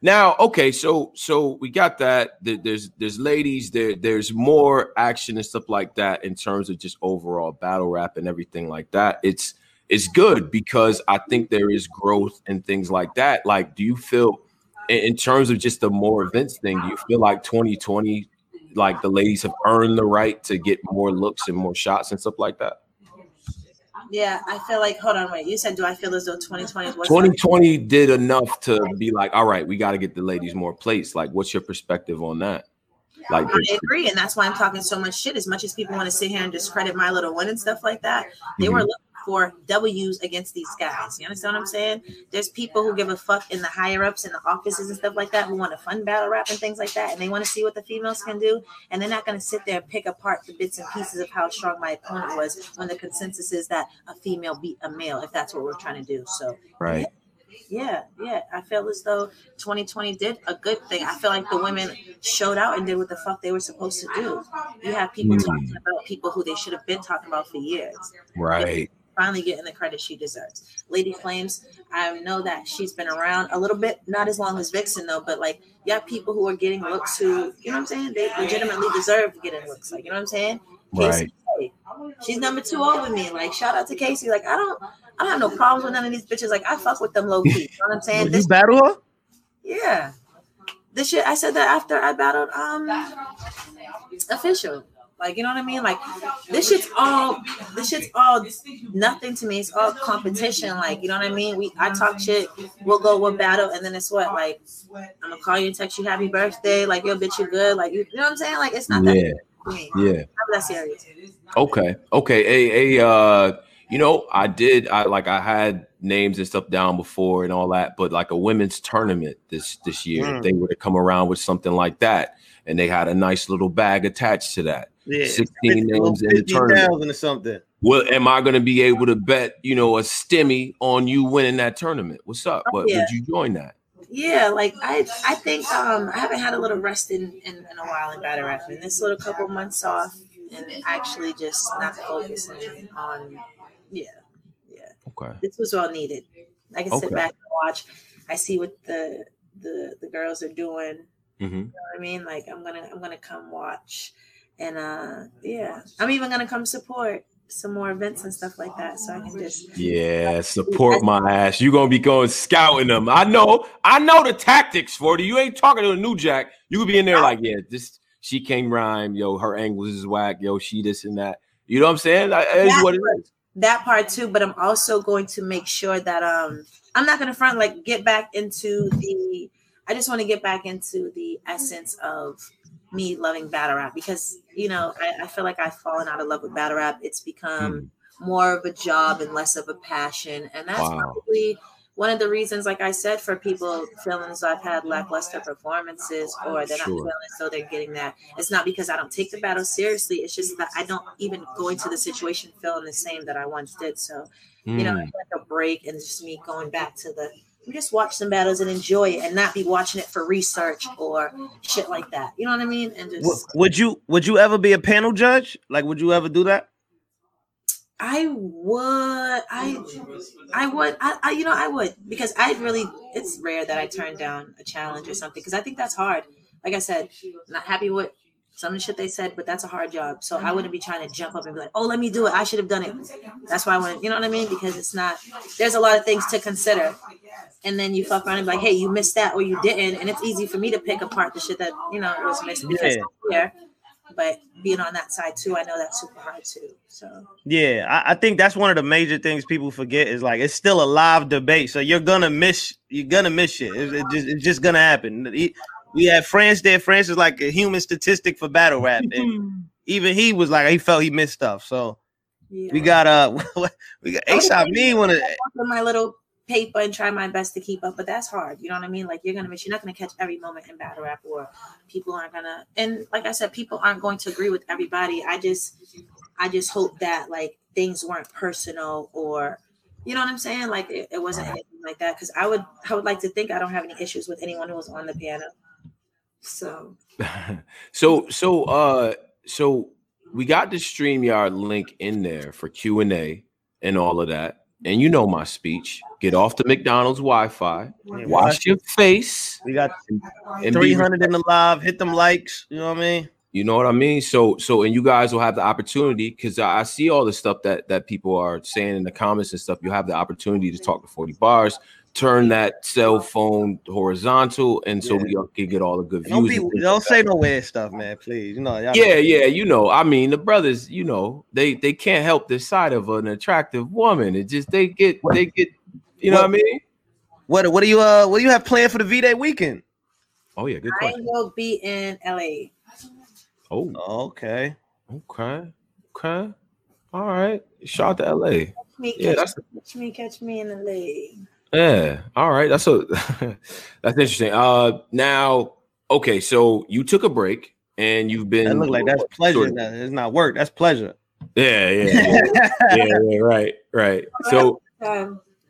now, okay, so so we got that. There's there's ladies. There there's more action and stuff like that in terms of just overall battle rap and everything like that. It's it's good because I think there is growth and things like that. Like, do you feel in terms of just the more events thing? Do you feel like 2020, like the ladies have earned the right to get more looks and more shots and stuff like that? Yeah, I feel like hold on, wait. You said do I feel as though 2020 2020 did enough to be like, all right, we got to get the ladies more plates. Like, what's your perspective on that? Like, I agree, and that's why I'm talking so much shit. As much as people want to sit here and discredit my little win and stuff like that, they mm-hmm. were looking for W's against these guys. You understand what I'm saying? There's people who give a fuck in the higher ups in the offices and stuff like that who want to fund battle rap and things like that, and they want to see what the females can do, and they're not going to sit there and pick apart the bits and pieces of how strong my opponent was when the consensus is that a female beat a male, if that's what we're trying to do. So, right. Yeah, yeah. I feel as though 2020 did a good thing. I feel like the women showed out and did what the fuck they were supposed to do. You have people mm. talking about people who they should have been talking about for years. Right finally getting the credit she deserves. Lady Flames, I know that she's been around a little bit, not as long as Vixen though, but like you have people who are getting looks who, you know what I'm saying? They legitimately deserve getting looks. Like, you know what I'm saying? Right. Casey, she's number two over me. Like, shout out to Casey. Like, I don't I don't have no problems with none of these bitches. Like, I fuck with them low key. You know what I'm saying? this, you battle her? Yeah. This shit I said that after I battled um official. Like, you know what I mean? Like, this shit's all this shit's all nothing to me. It's all competition. Like, you know what I mean? We I talk shit, we'll go we'll battle, and then it's what? Like, I'm gonna call you and text you happy birthday, like yo, bitch, you good. Like, you, you know what I'm saying? Like, it's not that yeah. Yeah. Not that serious. Okay. Okay. Hey, hey, uh, you know, I did I like I had names and stuff down before and all that, but like a women's tournament this this year, mm. they would have come around with something like that and they had a nice little bag attached to that. Yeah, 16 names in the tournament or something. Well, am I going to be able to bet, you know, a stimmy on you winning that tournament? What's up? Oh, but yeah. would you join that? Yeah, like I, I think um, I haven't had a little rest in, in, in a while in battle rapping. This little couple months off and actually just not focusing on, yeah, yeah. Okay. This was all needed. I can okay. sit back and watch. I see what the the the girls are doing. Mm-hmm. You know what I mean? Like I'm gonna I'm gonna come watch, and uh yeah, I'm even gonna come support some more events and stuff like that. So I can just yeah support my ass. You gonna be going scouting them. I know. I know the tactics for it. You ain't talking to a new jack. You could be in there like yeah, this she can't rhyme. Yo, her angles is whack. Yo, she this and that. You know what I'm saying? That is what it is. That part too, but I'm also going to make sure that um I'm not gonna front like get back into the I just want to get back into the essence of me loving battle rap because you know I, I, feel like I've fallen out of love with battle rap. It's become mm. more of a job and less of a passion, and that's wow. probably one of the reasons, like I said, for people feeling as though I've had lackluster performances or they're not feeling as though they're getting that. It's not because I don't take the battle seriously. It's just that I don't even go into the situation feeling the same that I once did. So, mm. you know, hmm. like a break and just me going back to the just watch some battles and enjoy it and not be watching it for research or shit like that. You know what I mean? And just would you would you ever be a panel judge? Like would you ever do that? I would I I would I, I you know I would because I really it's rare that I turn down a challenge or something because I think that's hard. Like I said, not happy with some of the shit they said, but that's a hard job. So I wouldn't be trying to jump up and be like, oh, let me do it. I should have done it. That's why I went, you know what I mean? Because it's not, there's a lot of things to consider. And then you fuck around and be like, hey, you missed that or you didn't. And it's easy for me to pick apart the shit that, you know, was missed because yeah. But being on that side too, I know that's super hard too. So yeah, I, I think that's one of the major things people forget is like it's still a live debate. So you're gonna miss, you're gonna miss shit. It, it just, it's just gonna happen we had France there. France is like a human statistic for battle rap, and even he was like he felt he missed stuff. So yeah. we got uh we got A me want to my little paper and try my best to keep up, but that's hard. You know what I mean? Like you're gonna miss. You're not gonna catch every moment in battle rap, or people aren't gonna. And like I said, people aren't going to agree with everybody. I just I just hope that like things weren't personal or you know what I'm saying? Like it, it wasn't anything like that. Cause I would I would like to think I don't have any issues with anyone who was on the piano. So, so, so, uh, so we got the StreamYard link in there for Q and A and all of that. And you know my speech. Get off the McDonald's Wi-Fi. Wash your face. We got 300 in the live. Hit them likes. You know what I mean? You know what I mean? So, so, and you guys will have the opportunity because I, I see all the stuff that that people are saying in the comments and stuff. You have the opportunity to talk to 40 Barrs turn that cell phone horizontal, and so yeah. we can get all the good views. Don't, be, don't say no weird stuff, man. Please, you know. yeah, know. yeah, you know. I mean, the brothers, you know, they they can't help the sight of an attractive woman. It just they get they get, you know what, what I mean. What what do you uh what do you have planned for the V Day weekend? Oh yeah, good question. I will be in LA. Oh, okay, okay, okay. All right, shout out to LA. Catch me, yeah, catch, catch me, catch me in LA. Yeah. All right. That's a that's interesting. Uh now, okay, so you took a break and you've been that look like that's pleasure. Sort of, it's not work, that's pleasure. Yeah, yeah, yeah. yeah, yeah, right, right. So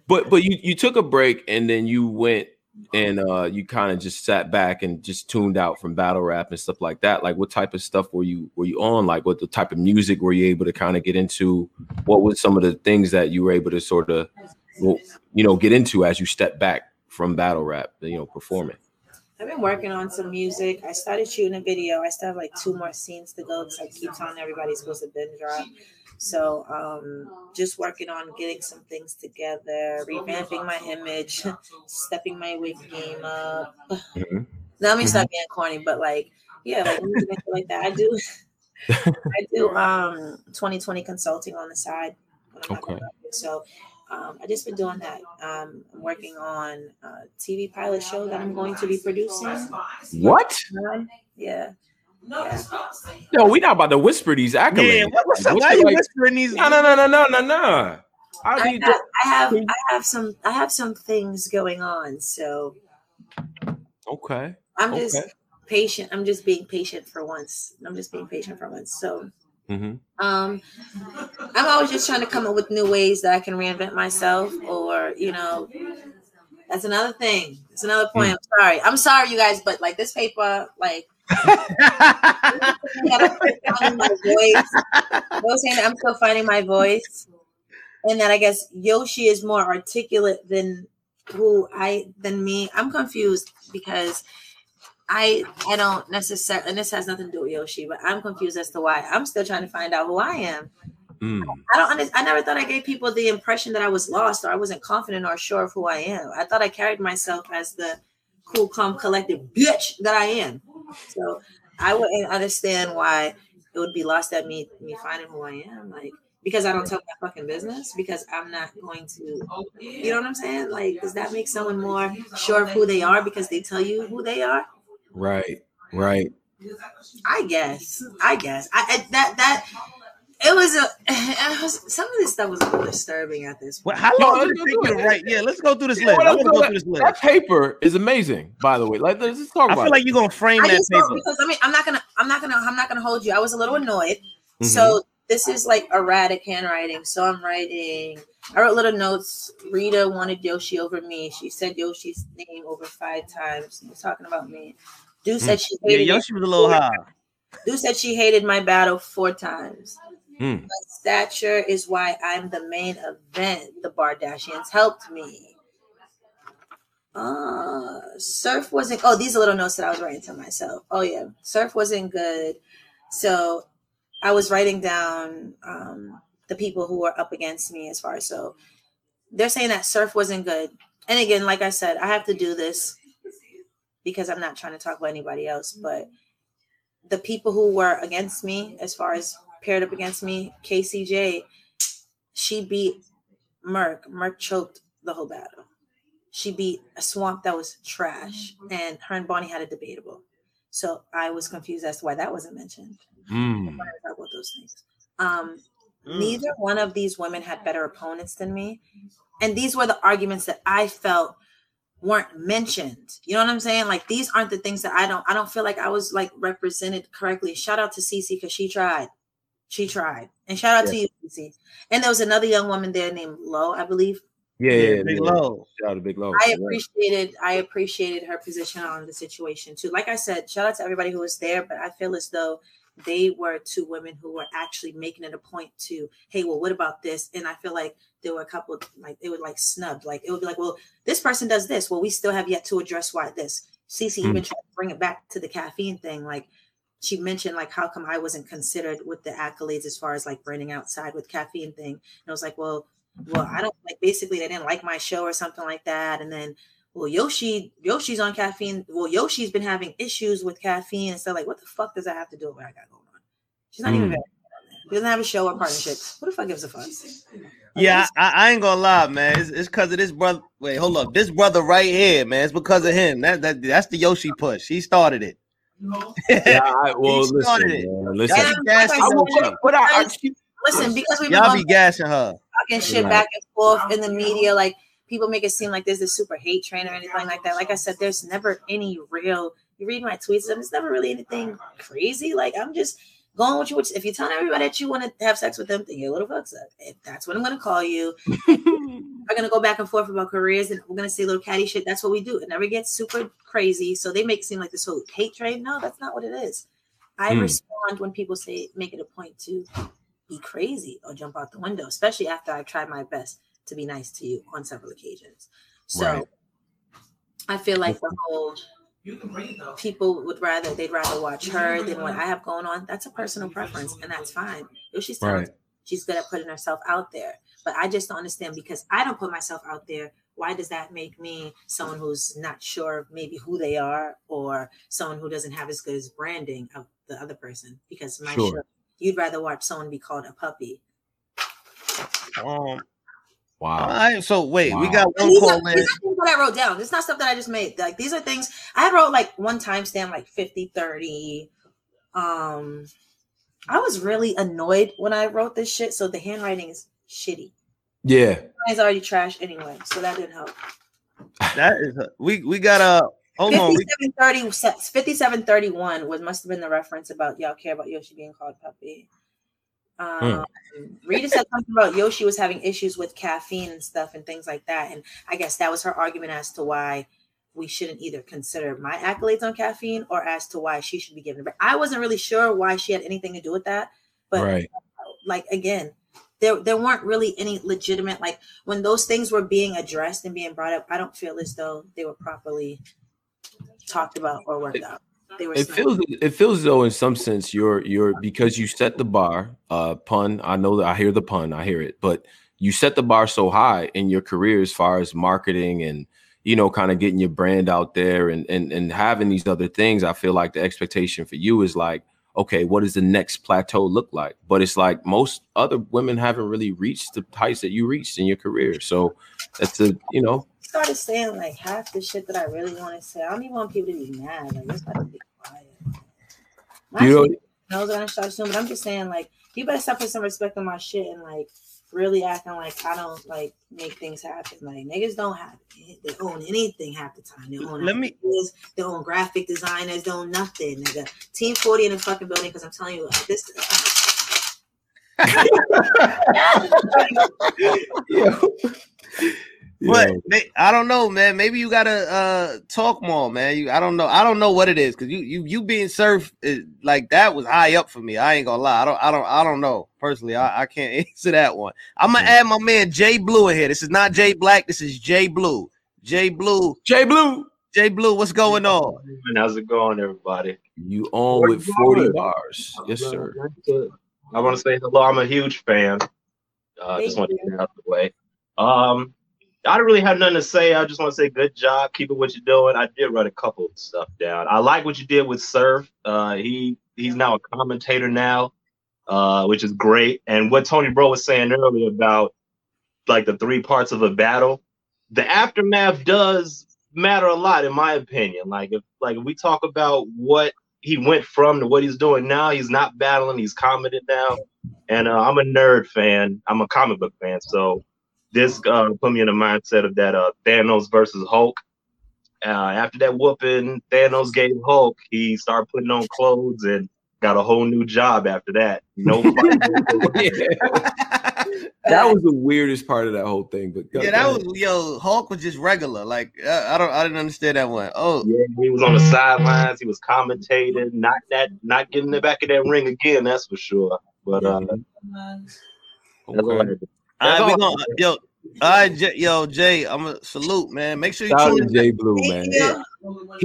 but but you you took a break and then you went and uh you kind of just sat back and just tuned out from battle rap and stuff like that like what type of stuff were you were you on like what the type of music were you able to kind of get into what was some of the things that you were able to sort of will you know get into as you step back from battle rap you know performing I've been working on some music. I started shooting a video. I still have like two more scenes to go because I keep telling everybody it's supposed to binge drop. So um just working on getting some things together, revamping my image, stepping my wig game up. Mm-hmm. Now let me stop being corny, but like yeah, like like that. I do I do um 2020 consulting on the side. Okay. So um, I just been doing that. Um, I'm working on a TV pilot show that I'm going to be producing. What? Yeah. Yeah. No, we not about to whisper these accolades. Yeah, what's up? Why are you like, whispering these? No, no, no, no, no, no, no. I, I, have, I have, I have some, I have some things going on. So, okay, I'm just okay. patient. I'm just being patient for once. I'm just being patient for once. So, Mm-hmm. Um, I'm always just trying to come up with new ways that I can reinvent myself, or you know, that's another thing. It's another point. Mm. I'm sorry. I'm sorry, you guys, but like this paper, like. I'm still finding my voice. I'm still finding my voice. and that I guess Yoshi is more articulate than who I than me. I'm confused because I I don't necessarily, and this has nothing to do with Yoshi, but I'm confused as to why. I'm still trying to find out who I am. Mm. I don't. Under, I never thought I gave people the impression that I was lost or I wasn't confident or sure of who I am. I thought I carried myself as the cool, calm, collected bitch that I am. So I wouldn't understand why it would be lost at me me finding who I am. Like because I don't tell my fucking business because I'm not going to, you know what I'm saying? Like, does that make someone more sure of who they are because they tell you who they are? Right, right. I guess. I guess. I, I that that it was a it was, some of this stuff was a little disturbing at this point. Well, how long did it take you to write? Yeah, let's go through this list. I want to go through this list. That paper is amazing, by the way. Like, let's just talk I about. I feel like you're gonna frame I that paper because I mean, I'm not gonna, I'm not gonna, I'm not gonna hold you. I was a little annoyed. Mm-hmm. So this is like erratic handwriting. So I'm writing. I wrote little notes. Rita wanted Yoshi over me. She said Yoshi's name over five times. She was talking about me. Dude said she hated yeah, Yoshi was a little high. Dude said she hated my battle four times. Hmm. My stature is why I'm the main event. The Bardashians helped me. Uh, surf wasn't. Oh, these are little notes that I was writing to myself. Oh yeah, surf wasn't good. So I was writing down um, the people who were up against me as far as so they're saying that surf wasn't good. And again, like I said, I have to do this because I'm not trying to talk about anybody else, but the people who were against me, as far as paired up against me, KCJ, she beat Merc. Merc choked the whole battle. She beat a swamp that was trash, and her and Bonnie had a debatable. So I was confused as to why that wasn't mentioned. Mm. talk about those things. Um, mm. Neither one of these women had better opponents than me, and these were the arguments that I felt weren't mentioned. You know what I'm saying? Like these aren't the things that I don't. I don't feel like I was like represented correctly. Shout out to Cece because she tried. She tried, and shout out yeah. to you, Cece. And there was another young woman there named Lo, I believe. Yeah, yeah, Big Low. Shout out to Big Low. I appreciated I appreciated her position on the situation too. Like I said, shout out to everybody who was there, but I feel as though they were two women who were actually making it a point to, hey, well, what about this? And I feel like there were a couple like it would like snub, like it would be like, well, this person does this. Well, we still have yet to address why this. Cece mm. even tried to bring it back to the caffeine thing, like she mentioned like how come I wasn't considered with the accolades as far as like burning outside with caffeine thing. And I was like, well, well, I don't like basically they didn't like my show or something like that. And then, well, Yoshi, Yoshi's on caffeine. Well, Yoshi's been having issues with caffeine and stuff. Like, what the fuck does that have to do with what I got going on? She's not mm. even. She doesn't have a show or partnership. What the fuck gives a fuck? Yeah, I, I, ain't gonna lie, man. It's because of this brother. Wait, hold up. This brother right here, man. It's because of him. That, that that's the Yoshi push. He started it. yeah, I, well, listen, man, listen. I, but I, I, listen, because we y'all be gassing her talking shit right. back and forth in the media, like people make it seem like there's this super hate train or anything like that. Like I said, there's never any real. You read my tweets, and it's never really anything crazy. Like I'm just going with you. If you're telling everybody that you want to have sex with them, then you're a little fucks up. If that's what I'm gonna call you. we're gonna go back and forth about careers, and we're gonna say little catty shit. That's what we do. It never gets super crazy. So they make it seem like this whole hate train. No, that's not what it is. I mm. respond when people say make it a point to be crazy or jump out the window, especially after I've tried my best to be nice to you on several occasions. So right. I feel like the whole people would rather they'd rather watch her than what I have going on. That's a personal preference, and that's fine. If she's right. she's good at putting herself out there. But I just don't understand because I don't put myself out there. Why does that make me someone who's not sure maybe who they are or someone who doesn't have as good as branding of the other person? Because my sure you'd rather watch someone be called a puppy. Um. Wow. All right. So wait, wow. we got one these call are, in. These are things that I wrote down. It's not stuff that I just made. Like these are things I wrote like one timestamp like 50, 30. Um I was really annoyed when I wrote this shit. So the handwriting is shitty. Yeah. It's already trash anyway, so that didn't help. That is a, we we got a Hold 5730 5731 was must have been the reference about y'all care about Yoshi being called puppy. Um, hmm. Rita said something about Yoshi was having issues with caffeine and stuff and things like that. And I guess that was her argument as to why we shouldn't either consider my accolades on caffeine or as to why she should be given. But I wasn't really sure why she had anything to do with that. But right. like again, there there weren't really any legitimate like when those things were being addressed and being brought up. I don't feel as though they were properly talked about or worked out. It feels it feels as though in some sense you're you're because you set the bar. Uh, pun. I know that I hear the pun. I hear it, but you set the bar so high in your career as far as marketing and you know kind of getting your brand out there and and and having these other things. I feel like the expectation for you is like okay, what does the next plateau look like? But it's like most other women haven't really reached the heights that you reached in your career. So that's a, you know, started saying like half the shit that I really want to say. I don't even want people to be mad. Like, let's not be quiet. My you know, shit knows what I start doing, but I'm just saying, like, you better start putting some respect on my shit and like really acting like I don't like make things happen. Like niggas don't have they own anything half the time. They own Let me- ideas, they own graphic designers, they own nothing. Nigga. Team 40 in the fucking building because I'm telling you like, this But Yeah. I don't know, man. Maybe you gotta uh talk more, man. You, I don't know. I don't know what it is because you you you being served is, like that was high up for me. I ain't gonna lie. I don't I don't I don't know personally. I, I can't answer that one. I'm gonna add my man Jay Blue in here. This is not Jay Black. This is Jay Blue. Jay Blue. Jay Blue, Jay Blue. What's going on? How's it going, everybody? you on Where with 40 going? bars. Yes, sir. I want to say hello. I'm a huge fan. Uh, just want to get it out the way. Um, I don't really have nothing to say. I just want to say good job. Keep it what you're doing. I did write a couple of stuff down. I like what you did with Surf. Uh, he he's now a commentator now, uh, which is great. And what Tony Bro was saying earlier about like the three parts of a battle, the aftermath does matter a lot, in my opinion. Like if like if we talk about what he went from to what he's doing now, he's not battling. He's commented now. And uh, I'm a nerd fan. I'm a comic book fan. So this uh, put me in the mindset of that uh, Thanos versus Hulk. Uh, after that whooping Thanos gave Hulk, he started putting on clothes and got a whole new job after that. No that was the weirdest part of that whole thing. But Yeah, that ahead. was yo. Hulk was just regular. Like uh, I don't I didn't understand that one. Oh, Yeah, he was on the sidelines. He was commentating, not that, not getting the back of that ring again. That's for sure. But uh, that's Okay. Had to- all right, we gonna yo. All right, J- yo, Jay, I'm a salute, man. Make sure you Shout out tune. Jay Blue, man. you.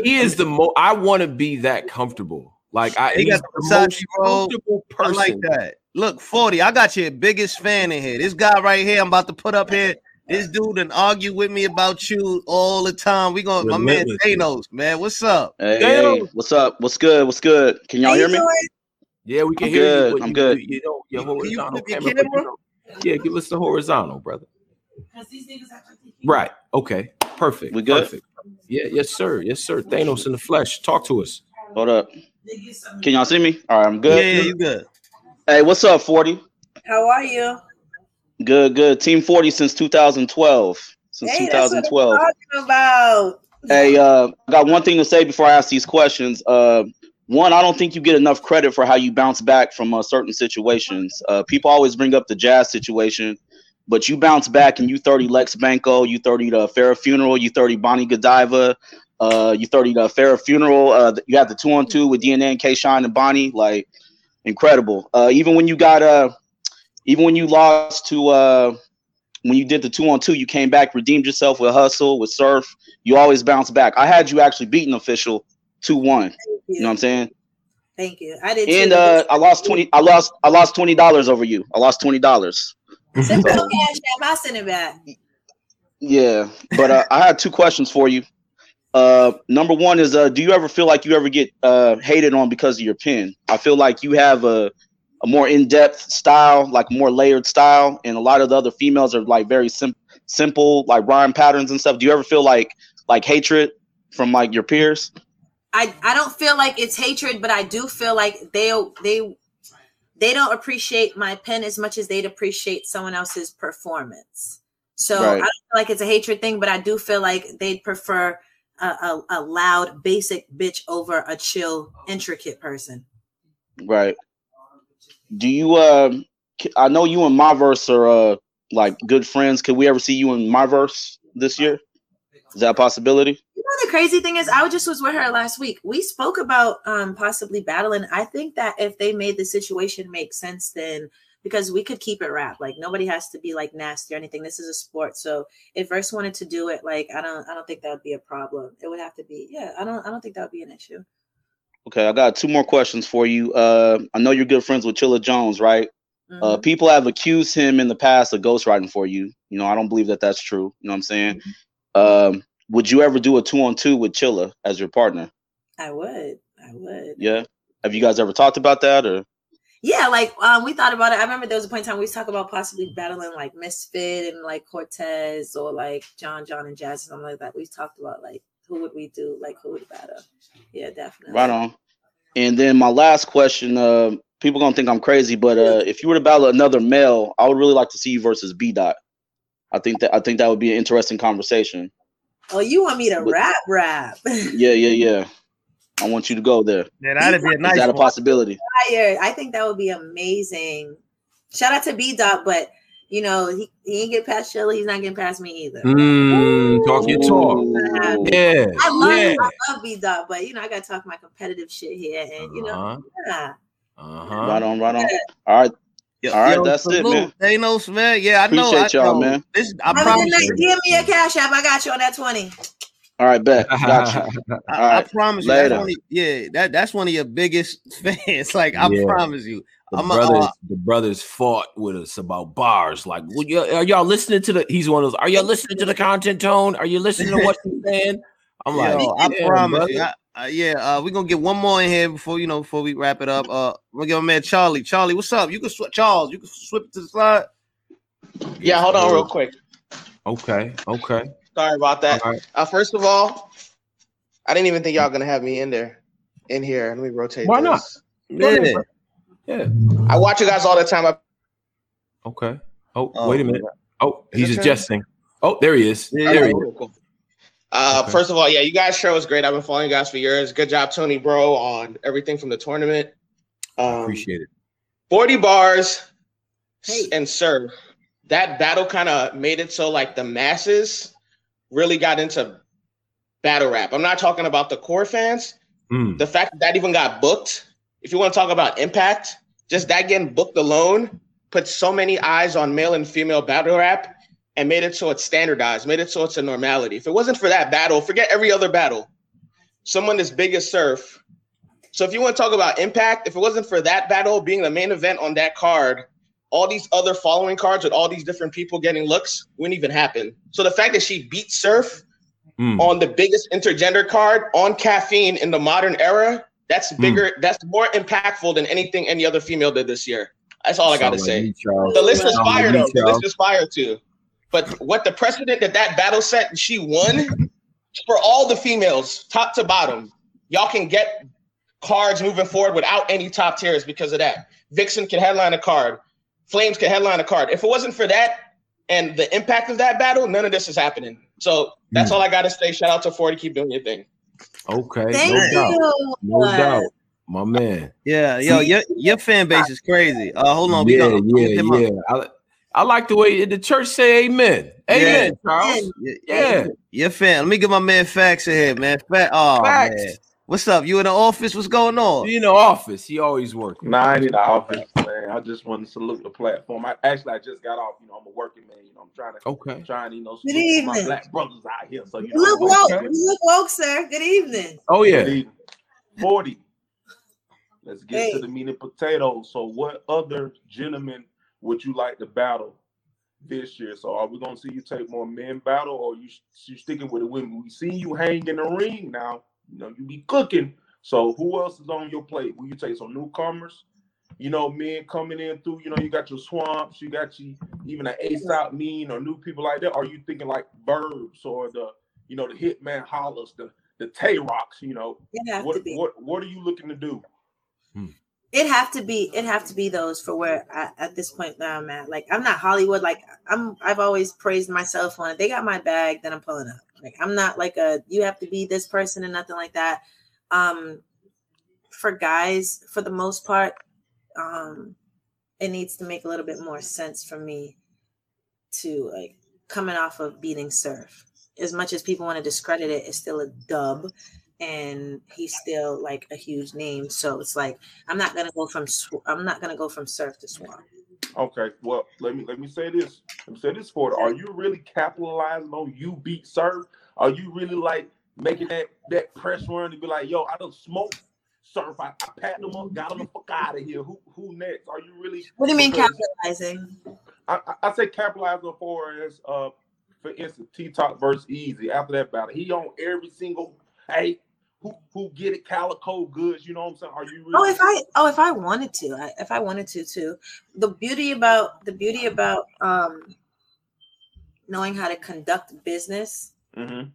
He is the most. I want to be that comfortable. Like I, He he's got the the most robe. comfortable I like that. Look, 40. I got your biggest fan in here. This guy right here, I'm about to put up here. This dude and argue with me about you all the time. We going my man Relentlessly. Thanos, man. What's up? Hey, hey, what's up? What's good? What's good? Can y'all How hear me? Yeah, we can I'm hear good, you. I'm you, good. You, you know your Can you horizontal flip your camera. you camera? Know- yeah, give us the horizontal, brother. Right. Okay. Perfect. We good? Perfect. Yeah. Yes, sir. Yes, sir. Thanos in the flesh. Talk to us. Hold up. Can y'all see me? All right, I'm good. yeah, you good. Hey, what's up, 40? How are you? Good, good. Team 40 since 2012. Since Hey, that's what I'm 2012. talking about. Hey, uh, I got one thing to say before I ask these questions. Uh, one, I don't think you get enough credit for how you bounce back from uh, certain situations. Uh, people always bring up the Jaz situation, but you bounce back and you 30 Lex Banco, you 30 the Farrah Funeral, you 30 Bonnie Godiva, uh, you 30 the Farrah Funeral. Uh, you have the two on two with DNA and K Shine and Bonnie, like incredible. Uh, even when you got uh, even when you lost to uh, when you did the two on two, you came back, redeemed yourself with hustle, with surf. You always bounce back. I had you actually beating official two one. You you. know what I'm saying? Thank you. I did And uh, I lost twenty. I lost. I lost twenty dollars over you. I lost twenty dollars. So- your cash app. I'll send it back. Yeah, but uh, I had two questions for you. Uh, number one is, uh, do you ever feel like you ever get uh, hated on because of your pen? I feel like you have a, a more in-depth style, like more layered style, and a lot of the other females are like very sim- simple, like rhyme patterns and stuff. Do you ever feel like like hatred from like your peers? I, I don't feel like it's hatred, but I do feel like they they they don't appreciate my pen as much as they'd appreciate someone else's performance. So I don't feel like it's a hatred thing, but I do feel like they'd prefer a, a, a loud, basic bitch over a chill, intricate person. Right. Do you? Uh, I know you and my verse are uh, like good friends. Could we ever see you in my verse this year? Is that a possibility? The crazy thing is, I just was with her last week. We spoke about um possibly battling. I think that if they made the situation make sense, then because we could keep it wrapped. Like nobody has to be like nasty or anything. This is a sport. So if Verse wanted to do it, like I don't I don't think that would be a problem. It would have to be, yeah, I don't I don't think that would be an issue. Okay, I got two more questions for you. Uh, I know you're good friends with Chilla Jones, right? Uh, Mhm. people have accused him in the past of ghostwriting for you. You know, I don't believe that that's true. You know what I'm saying? Um, would you ever do a two on two with Chilla as your partner? I would. I would. Yeah. Have you guys ever talked about that or? Yeah, like um, we thought about it. I remember there was a point in time we talked about possibly battling like Misfit and like Cortez or like John, John and Jaz or something like that. We talked about like who would we do, like who would battle. Yeah, definitely. Right on. And then my last question, uh, people gonna think I'm crazy, but uh, if you were to battle another male, I would really like to see you versus B Dot. I think that I think that would be an interesting conversation. Oh, you want me to But- rap rap? Yeah, yeah, yeah. I want you to go there. Yeah, that'd be a nice Is that a possibility? Fire. I think that would be amazing. Shout out to B Dot, but you know, he, he ain't get past Shelly, he's not getting past me either. Mm, talk your talk. Yeah. I love yeah. I love B Dot, but you know, I gotta talk my competitive shit here and you know, Uh-huh. yeah. Uh-huh. Right on, right on. All right. Yo, All right, yo, that's it, man. They know, man. Yeah, I know. Appreciate I y'all, know. man. This, I Have a promise good night. Give me your cash app. I got you on that 20. All right, bet. Got you. I, All I right, promise you. That's one of, yeah, that that's one of your biggest fans. Like I Yeah. promise you. The I'm a- brothers, uh, the brothers fought with us about bars. Like, would you, are y'all listening to the? He's one of those. Are y'all listening to the content tone? Are you listening to what he's saying? I'm like, Yo, I yeah, promise you. I, uh, yeah, uh, we're gonna get one more in here before you know before we wrap it up. Uh, I'm gonna give my man Charlie. Charlie, what's up? You can sw- Charles. You can swip it to the slide. Yeah, hold on real quick. Okay, okay. Sorry about that. All right. Uh, first of all, I didn't even think y'all gonna have me in there, in here. Let me rotate. Why not? this. Yeah. Yeah. I watch you guys all the time. I, Okay. Oh, Oh, wait a minute. Oh, Is he's it adjusting. Oh, there he is. Yeah, there he is. cool. Uh, Okay. First of all, yeah, you guys' show is great. I've been following you guys for years. Good job, Tony, bro, on everything from the tournament. Um, Appreciate it. 40 Barrs Hey. and serve. That battle kind of made it so like the masses really got into battle rap. I'm not talking about the core fans. Mm. The fact that that even got booked, if you want to talk about impact, just that getting booked alone put so many eyes on male and female battle rap and made it so it's standardized, made it so it's a normality. If it wasn't for that battle, forget every other battle. Someone as big as Surf. So if you want to talk about impact, if it wasn't for that battle being the main event on that card, all these other following cards with all these different people getting looks wouldn't even happen. So the fact that she beat Surf Mm. on the biggest intergender card on caffeine in the modern era, that's Hmm. bigger, that's more impactful than anything any other female did this year. That's all I gotta Sound like say. you, The list is fire though. The list is fire too. But what the precedent that that battle set and she won for all the females, top to bottom, y'all can get cards moving forward without any top tiers because of that. Vixen can headline a card, Flames can headline a card. If it wasn't for that and the impact of that battle, none of this is happening. So that's Hmm. all I gotta say. Shout out to 40, keep doing your thing. Okay. Thank no doubt. you. No doubt. My man. Yeah, yo, your your fan base is crazy. Uh, hold on, we yeah, gonna, I'm gonna yeah, yeah. I, I like the way the church say amen. Amen, Charles. yeah, Yeah. Your fan. Let me get my man facts in here, man. Fa- oh Facts. man, what's up? You in the office? What's going on? He in the office. He always working. Nah, I ain't in the office, man. I just want to salute the platform. I actually I just got off. You know, I'm a working man. You know, I'm trying to Okay. trying to you know Good salute my black brothers out here. So you You know, look I'm- woke. You look woke, sir. Good evening. Oh yeah. Good evening. Forty. Let's get to the meat and potatoes. So, what other gentlemen would you like to battle this year? So, are we gonna see you take more men battle, or you you sticking with the women? We see you hang in the ring now. You know, you be cooking. So, who else is on your plate? Will you take some newcomers? You know, men coming in through. You know, you got your swamps. You got you even an Ace Amin or new people like that. Are you thinking like Burbs or the you know the Hitman Hollas, the the Tay Rocs? You know, It have to what what what are you looking to do? Hmm. It have to be. It have to be those for where I, at this point that I'm at. Like I'm not Hollywood. Like I'm. I've always praised myself on. They got my bag. Then I'm pulling up. Like I'm not like a. You have to be this person and nothing like that. Um, for guys, for the most part, um, it needs to make a little bit more sense for me to like coming off of beating Surf. As much as people want to discredit it, it's still a dub. And he's still like a huge name. So it's like I'm not gonna go from sw- I'm not gonna go from surf to swamp. Okay, well, let me let me say this. Let me say this for it. Are you really capitalizing on you beat surf? Are you really like making that that press run to be like, yo, I don't smoke surf. I, I pat them up, got them the fuck out of here. Who who next? Are you really? What do you mean capitalizing? I, I, I say capitalizing for as uh for instance T Top versus Eazy after that battle. He on every single hey who who get it calico goods. You know what I'm saying? Are you really? Oh, if I oh if I wanted to, I, if I wanted to too. The beauty about the beauty about um knowing how to conduct business Mhm.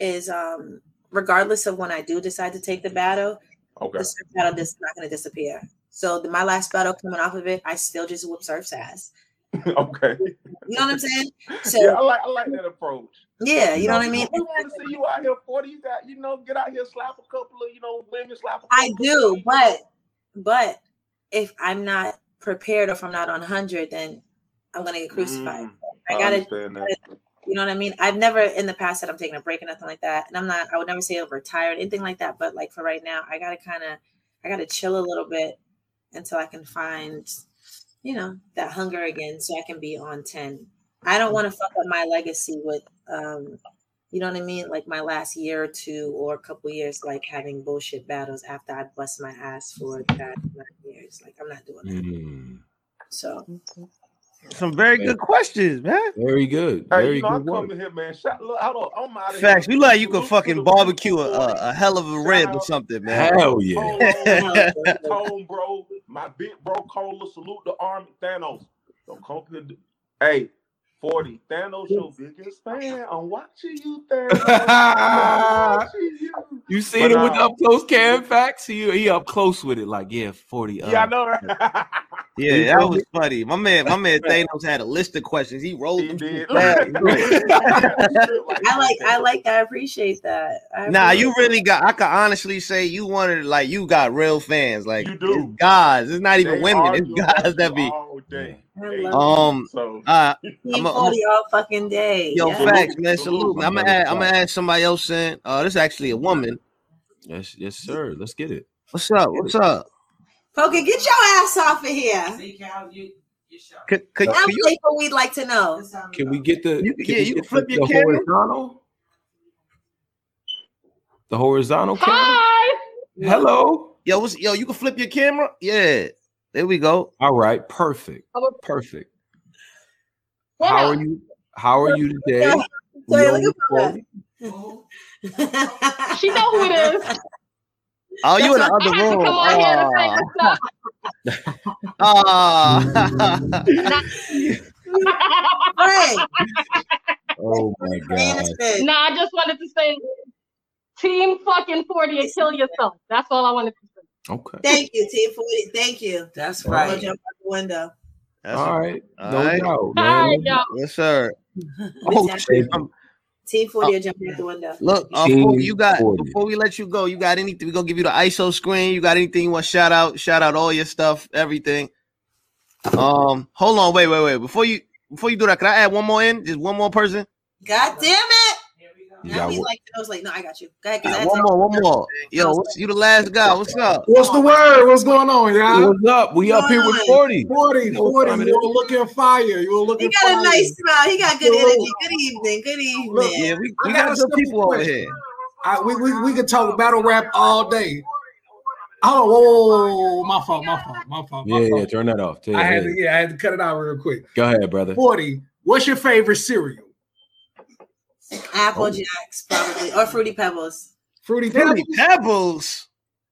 is um regardless of when I do decide to take the battle, Okay. the surf battle is not going to disappear. So the, my last battle coming off of it, I still just whoop surf's ass. okay. You know what I'm saying? So yeah, I like I like that approach. Yeah, you know what I mean. We want to see you out here 40. You got, you know, get out here, slap a couple of, you know, women, slap a I do, but but if I'm not prepared or if I'm not on hundred, then I'm gonna get crucified. Mm, I gotta understand that. You know what I mean? I've never in the past said I'm taking a break or nothing like that. And I'm not, I would never say I'm retired, anything like that. But like for right now, I gotta kind of I gotta chill a little bit until I can find, you know, that hunger again so I can be on 10. I don't want to fuck up my legacy with um, you know what I mean? Like my last year or two or a couple years, like having bullshit battles after I bust my ass for that nine years. Like I'm not doing that. Mm, So Some very good questions, man. very good. Hey, Very you know, I'm good work. coming here, man. Shout, look, hold on. I'm out of Facts. here. You like you could fucking barbecue a, a, a hell of a rib or something, man. Hell yeah. Hold. Tone, bro. My big bro Cola. Salute the army. Thanos. Don't come to the. Hey, 40. Thanos, your biggest fan. I'm watching you, Thanos. I'm watching you. You seen But, him with uh, up close cam facts? He, he up close with it, like yeah, 40. Uh, Yeah, I know, right? Yeah, that was funny. My man, my man Thanos had a list of questions. He rolled He them. did. fast. I like I like that. I appreciate that. I Nah, appreciate you really got. I could honestly say you wanted like you got real fans. Like You do. it's guys. It's not even They women. It's guys that be. all day. I Hey, love Um. So Uh, Team I'm a- 40 all fucking day. yo, yeah. facts, man. Salute. Salute. I'm gonna add. I'm gonna add somebody else in. Uh, this is actually a woman. Yes, yes, sir. Let's get it. What's up? What's up? Poker, get your ass off of here. Could, could, Now could you, play what we'd like to know. Can we get the? You- can yeah, you can flip the, your the camera. horizontal? The horizontal camera. Hi. Hello. yo, what's, yo, you can flip your camera. Yeah, there we go. All right. Perfect. Perfect. What How are you? How are you today? So you on look at phone? She know who it is. Oh, you in the other room. come on here to say what's up. Ah. Oh my god. Anderson. nah, I just wanted to say, Team fucking 40 and kill yourself. That's all I wanted to say. Okay. Thank you, Team 40. Thank you. That's I'll right. jump out the window. That's All right. All No right. doubt, man. right, y'all. Yes, sir. Oh shit. Um, Team 40 will jump out the window. Look, uh, before you got 40. before we let you go, you got anything? We're gonna give you the ISO screen. You got anything you want shout out? Shout out all your stuff, everything. Um, hold on, wait, wait, wait. Before you before you do that, can I add one more in? Just one more person. God damn it. You Now got he's one- like, I was like, no, I got you. Go ahead, 'cause I had One more, one more. Yo, what's, you the last guy. What's up? What's the word? What's going on, y'all? What's up? We up here with 40. 40, 40, you is. were looking fire. You were looking He got fire. a nice smile. He got good Salute. energy. Good evening. Good evening. Look, Yeah, we, we got got some simple people over here. I, we, we, we could talk battle rap all day. Oh, whoa, whoa, whoa, whoa, my fault, my fault, my fault. My Yeah, fault. yeah. Turn that off. I had to, yeah, I had to cut it out real quick. Go ahead, brother. 40, what's your favorite cereal? Apple Oh. Jacks, probably. Or Fruity Pebbles. Fruity Fruity Pebbles? Pebbles.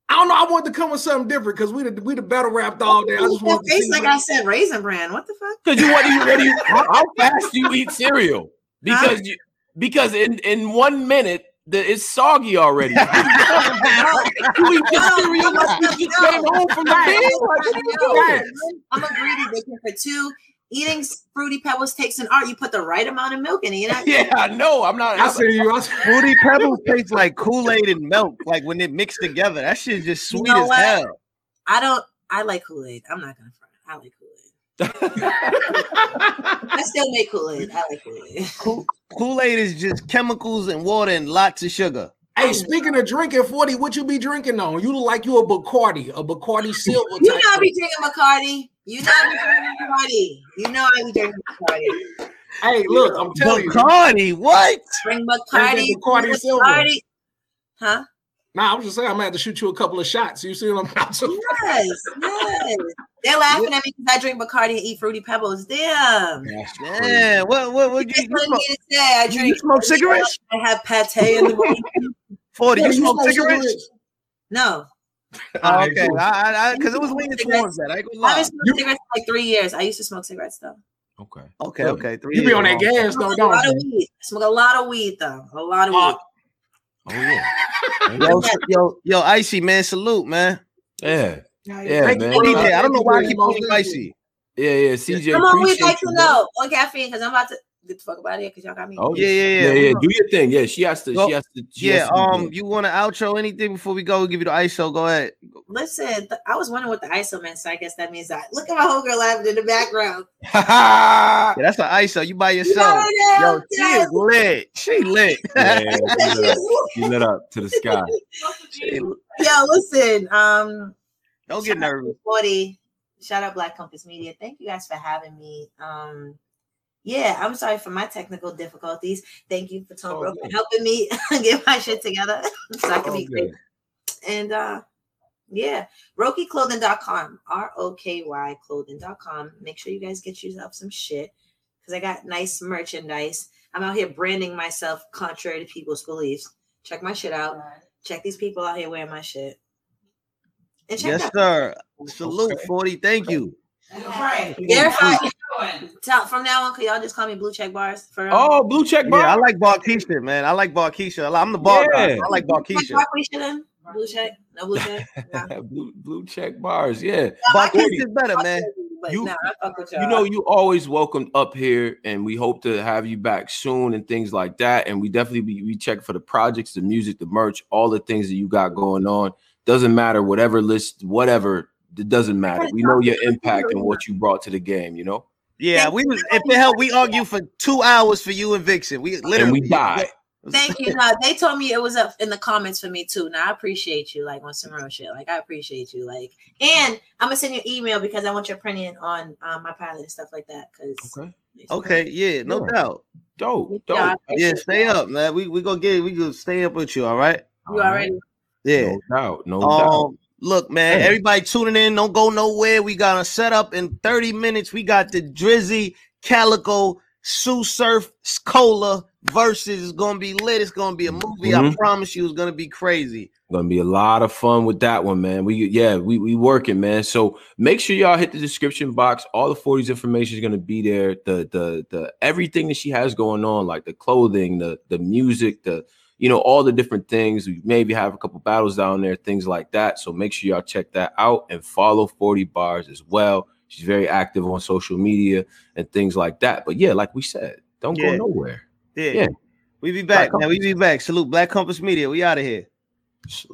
I don't know. I wanted to come with something different because we the we the battle rapped all day. I oh, just That wanted to face like what- I said, Raisin Bran. What the fuck? Because you what do you what do you how, how fast do you eat cereal? Because you because in in one minute the, it's soggy already. you eat your cereal like you just came home from the bin. Like, what are you doing? I'm a greedy bitch. For two, eating Fruity Pebbles takes an art. You put the right amount of milk in it. You know? Yeah, I know. I'm not. I see you. I Fruity Pebbles taste like Kool Aid and milk, like when they mix together. That shit's just You sweet know as what? hell. I don't. I like Kool Aid. I'm not gonna front. I like Kool Aid. I still make Kool Aid. I like Kool Aid. Kool Aid is just chemicals and water and lots of sugar. Hey, oh, speaking of drinking, 40, what you be drinking on? You look like you a Bacardi, a Bacardi silver. You know I be drinking Bacardi. You know I be drinking Bacardi. You know I be drinking Bacardi. Hey, look, I'm telling you. Bacardi, what? Bring Drink Bacardi. that Bacardi Bacardi. Silver. Huh? Nah, I was just saying I'm gonna have to shoot you a couple of shots. You see what I'm about to Yes, yes. They're laughing at me because I drink Bacardi and eat fruity pebbles. Damn. Yeah, what what what you, Just you smoke? say I You drink. smoke cigarettes? I have pate in the morning. 40, you you smoke smoke cigarettes? cigarettes? No, Oh, okay, I, I, because it was leaning towards that. I ain't gonna I haven't smoked cigarettes for like three years. I used to smoke cigarettes though. Okay. Okay, okay. Three You be on that gas I though, a lot don't of you? weed. Smoke a lot of weed though. A lot of Uh, weed. Oh yeah. Yo, yo, yo, icy man, salute, man. Yeah. Yeah, Thank man. CJ. I don't know why I keep you calling very you much. icy. Yeah, yeah. CJ, Come on, we'd appreciate like to know on caffeine because I'm about to get the fuck up out of here because y'all got me. Oh Yeah, yeah, yeah. yeah, yeah. Do your thing. Yeah, she has to. Yo, she has to. She Yeah, has to um, you want to outro anything before we go? We'll give you the ISO. Go ahead. Listen, th- I was wondering what the ISO meant, so I guess that means that. Look at my homegirl laughing in the background. Yeah, that's an ISO. You by You yourself. know Yo, is, she yes. lit. She lit. yeah, you lit up. Lit up to the sky. She- Yo, listen, um, Don't get shout out to nervous. 40. Shout out Black Compass Media. Thank you guys for having me. Um, yeah, I'm sorry for my technical difficulties. Thank you for Tom all Broke for good. helping me get my shit together so I can All be good. great. And uh yeah, RokyClothing.com, R-O-K-Y clothing.com. Make sure you guys get yourself some shit because I got nice merchandise. I'm out here branding myself contrary to people's beliefs. Check my shit out. Check these people out here wearing my shit. And check Yes, out sir. Salute, Okay. 40. Thank you. Verify. Tell, from now on, could y'all just call me Blue Check Bars? For Oh, blue check Bars. Yeah, I like Barkeisha, man. I like Barkeisha. I'm the bar guy. Yeah. I like Check Barkeisha. Barkeisha? Blue Check? No Blue Check? Nah. blue blue check bars. Yeah. Barkeisha's better, man. You- nah, I fuck with y'all. You know, you always welcome up here, and we hope to have you back soon and things like that. And we definitely be, we check for the projects, the music, the merch, all the things that you got going on. Doesn't matter, whatever list, whatever, it doesn't matter. We know your impact and what you brought to the game, you know, Yeah, we was if it helped, we argue for two hours for you and Vixen. We literally and we die. Thank you. No, they told me it was up in the comments for me too. Now I appreciate you, like on some real shit. Like I appreciate you, like, and I'm gonna send you an email because I want your printing on um, my pilot and stuff like that. Cause Okay, Okay, yeah, no Yeah. doubt. dope, Yeah, I dope. appreciate Yeah, stay that. up, man. We we gonna get we gonna stay up with you, all right? You already. Yeah. No doubt, no doubt. Look, man, Hey. everybody tuning in, don't go nowhere. We got a setup in 30 minutes. We got the Drizzy, Calico, Sue Surf, Cola versus. It's gonna be lit. It's gonna be a movie. I Mhm. promise you, it's gonna be crazy. Gonna be a lot of fun with that one, man. We yeah, we we working, man. So make sure y'all hit the description box. All the 40s information is gonna be there. The the the everything that she has going on, like the clothing, the the music, the you know, all the different things. We maybe have a couple battles down there, things like that. So make sure y'all check that out and follow 40 Barrs as well. She's very active on social media and things like that. But yeah, like we said, don't Yeah. go nowhere. Yeah. Yeah. We be back, man. We be back. Salute Black Compass Media. We out of here.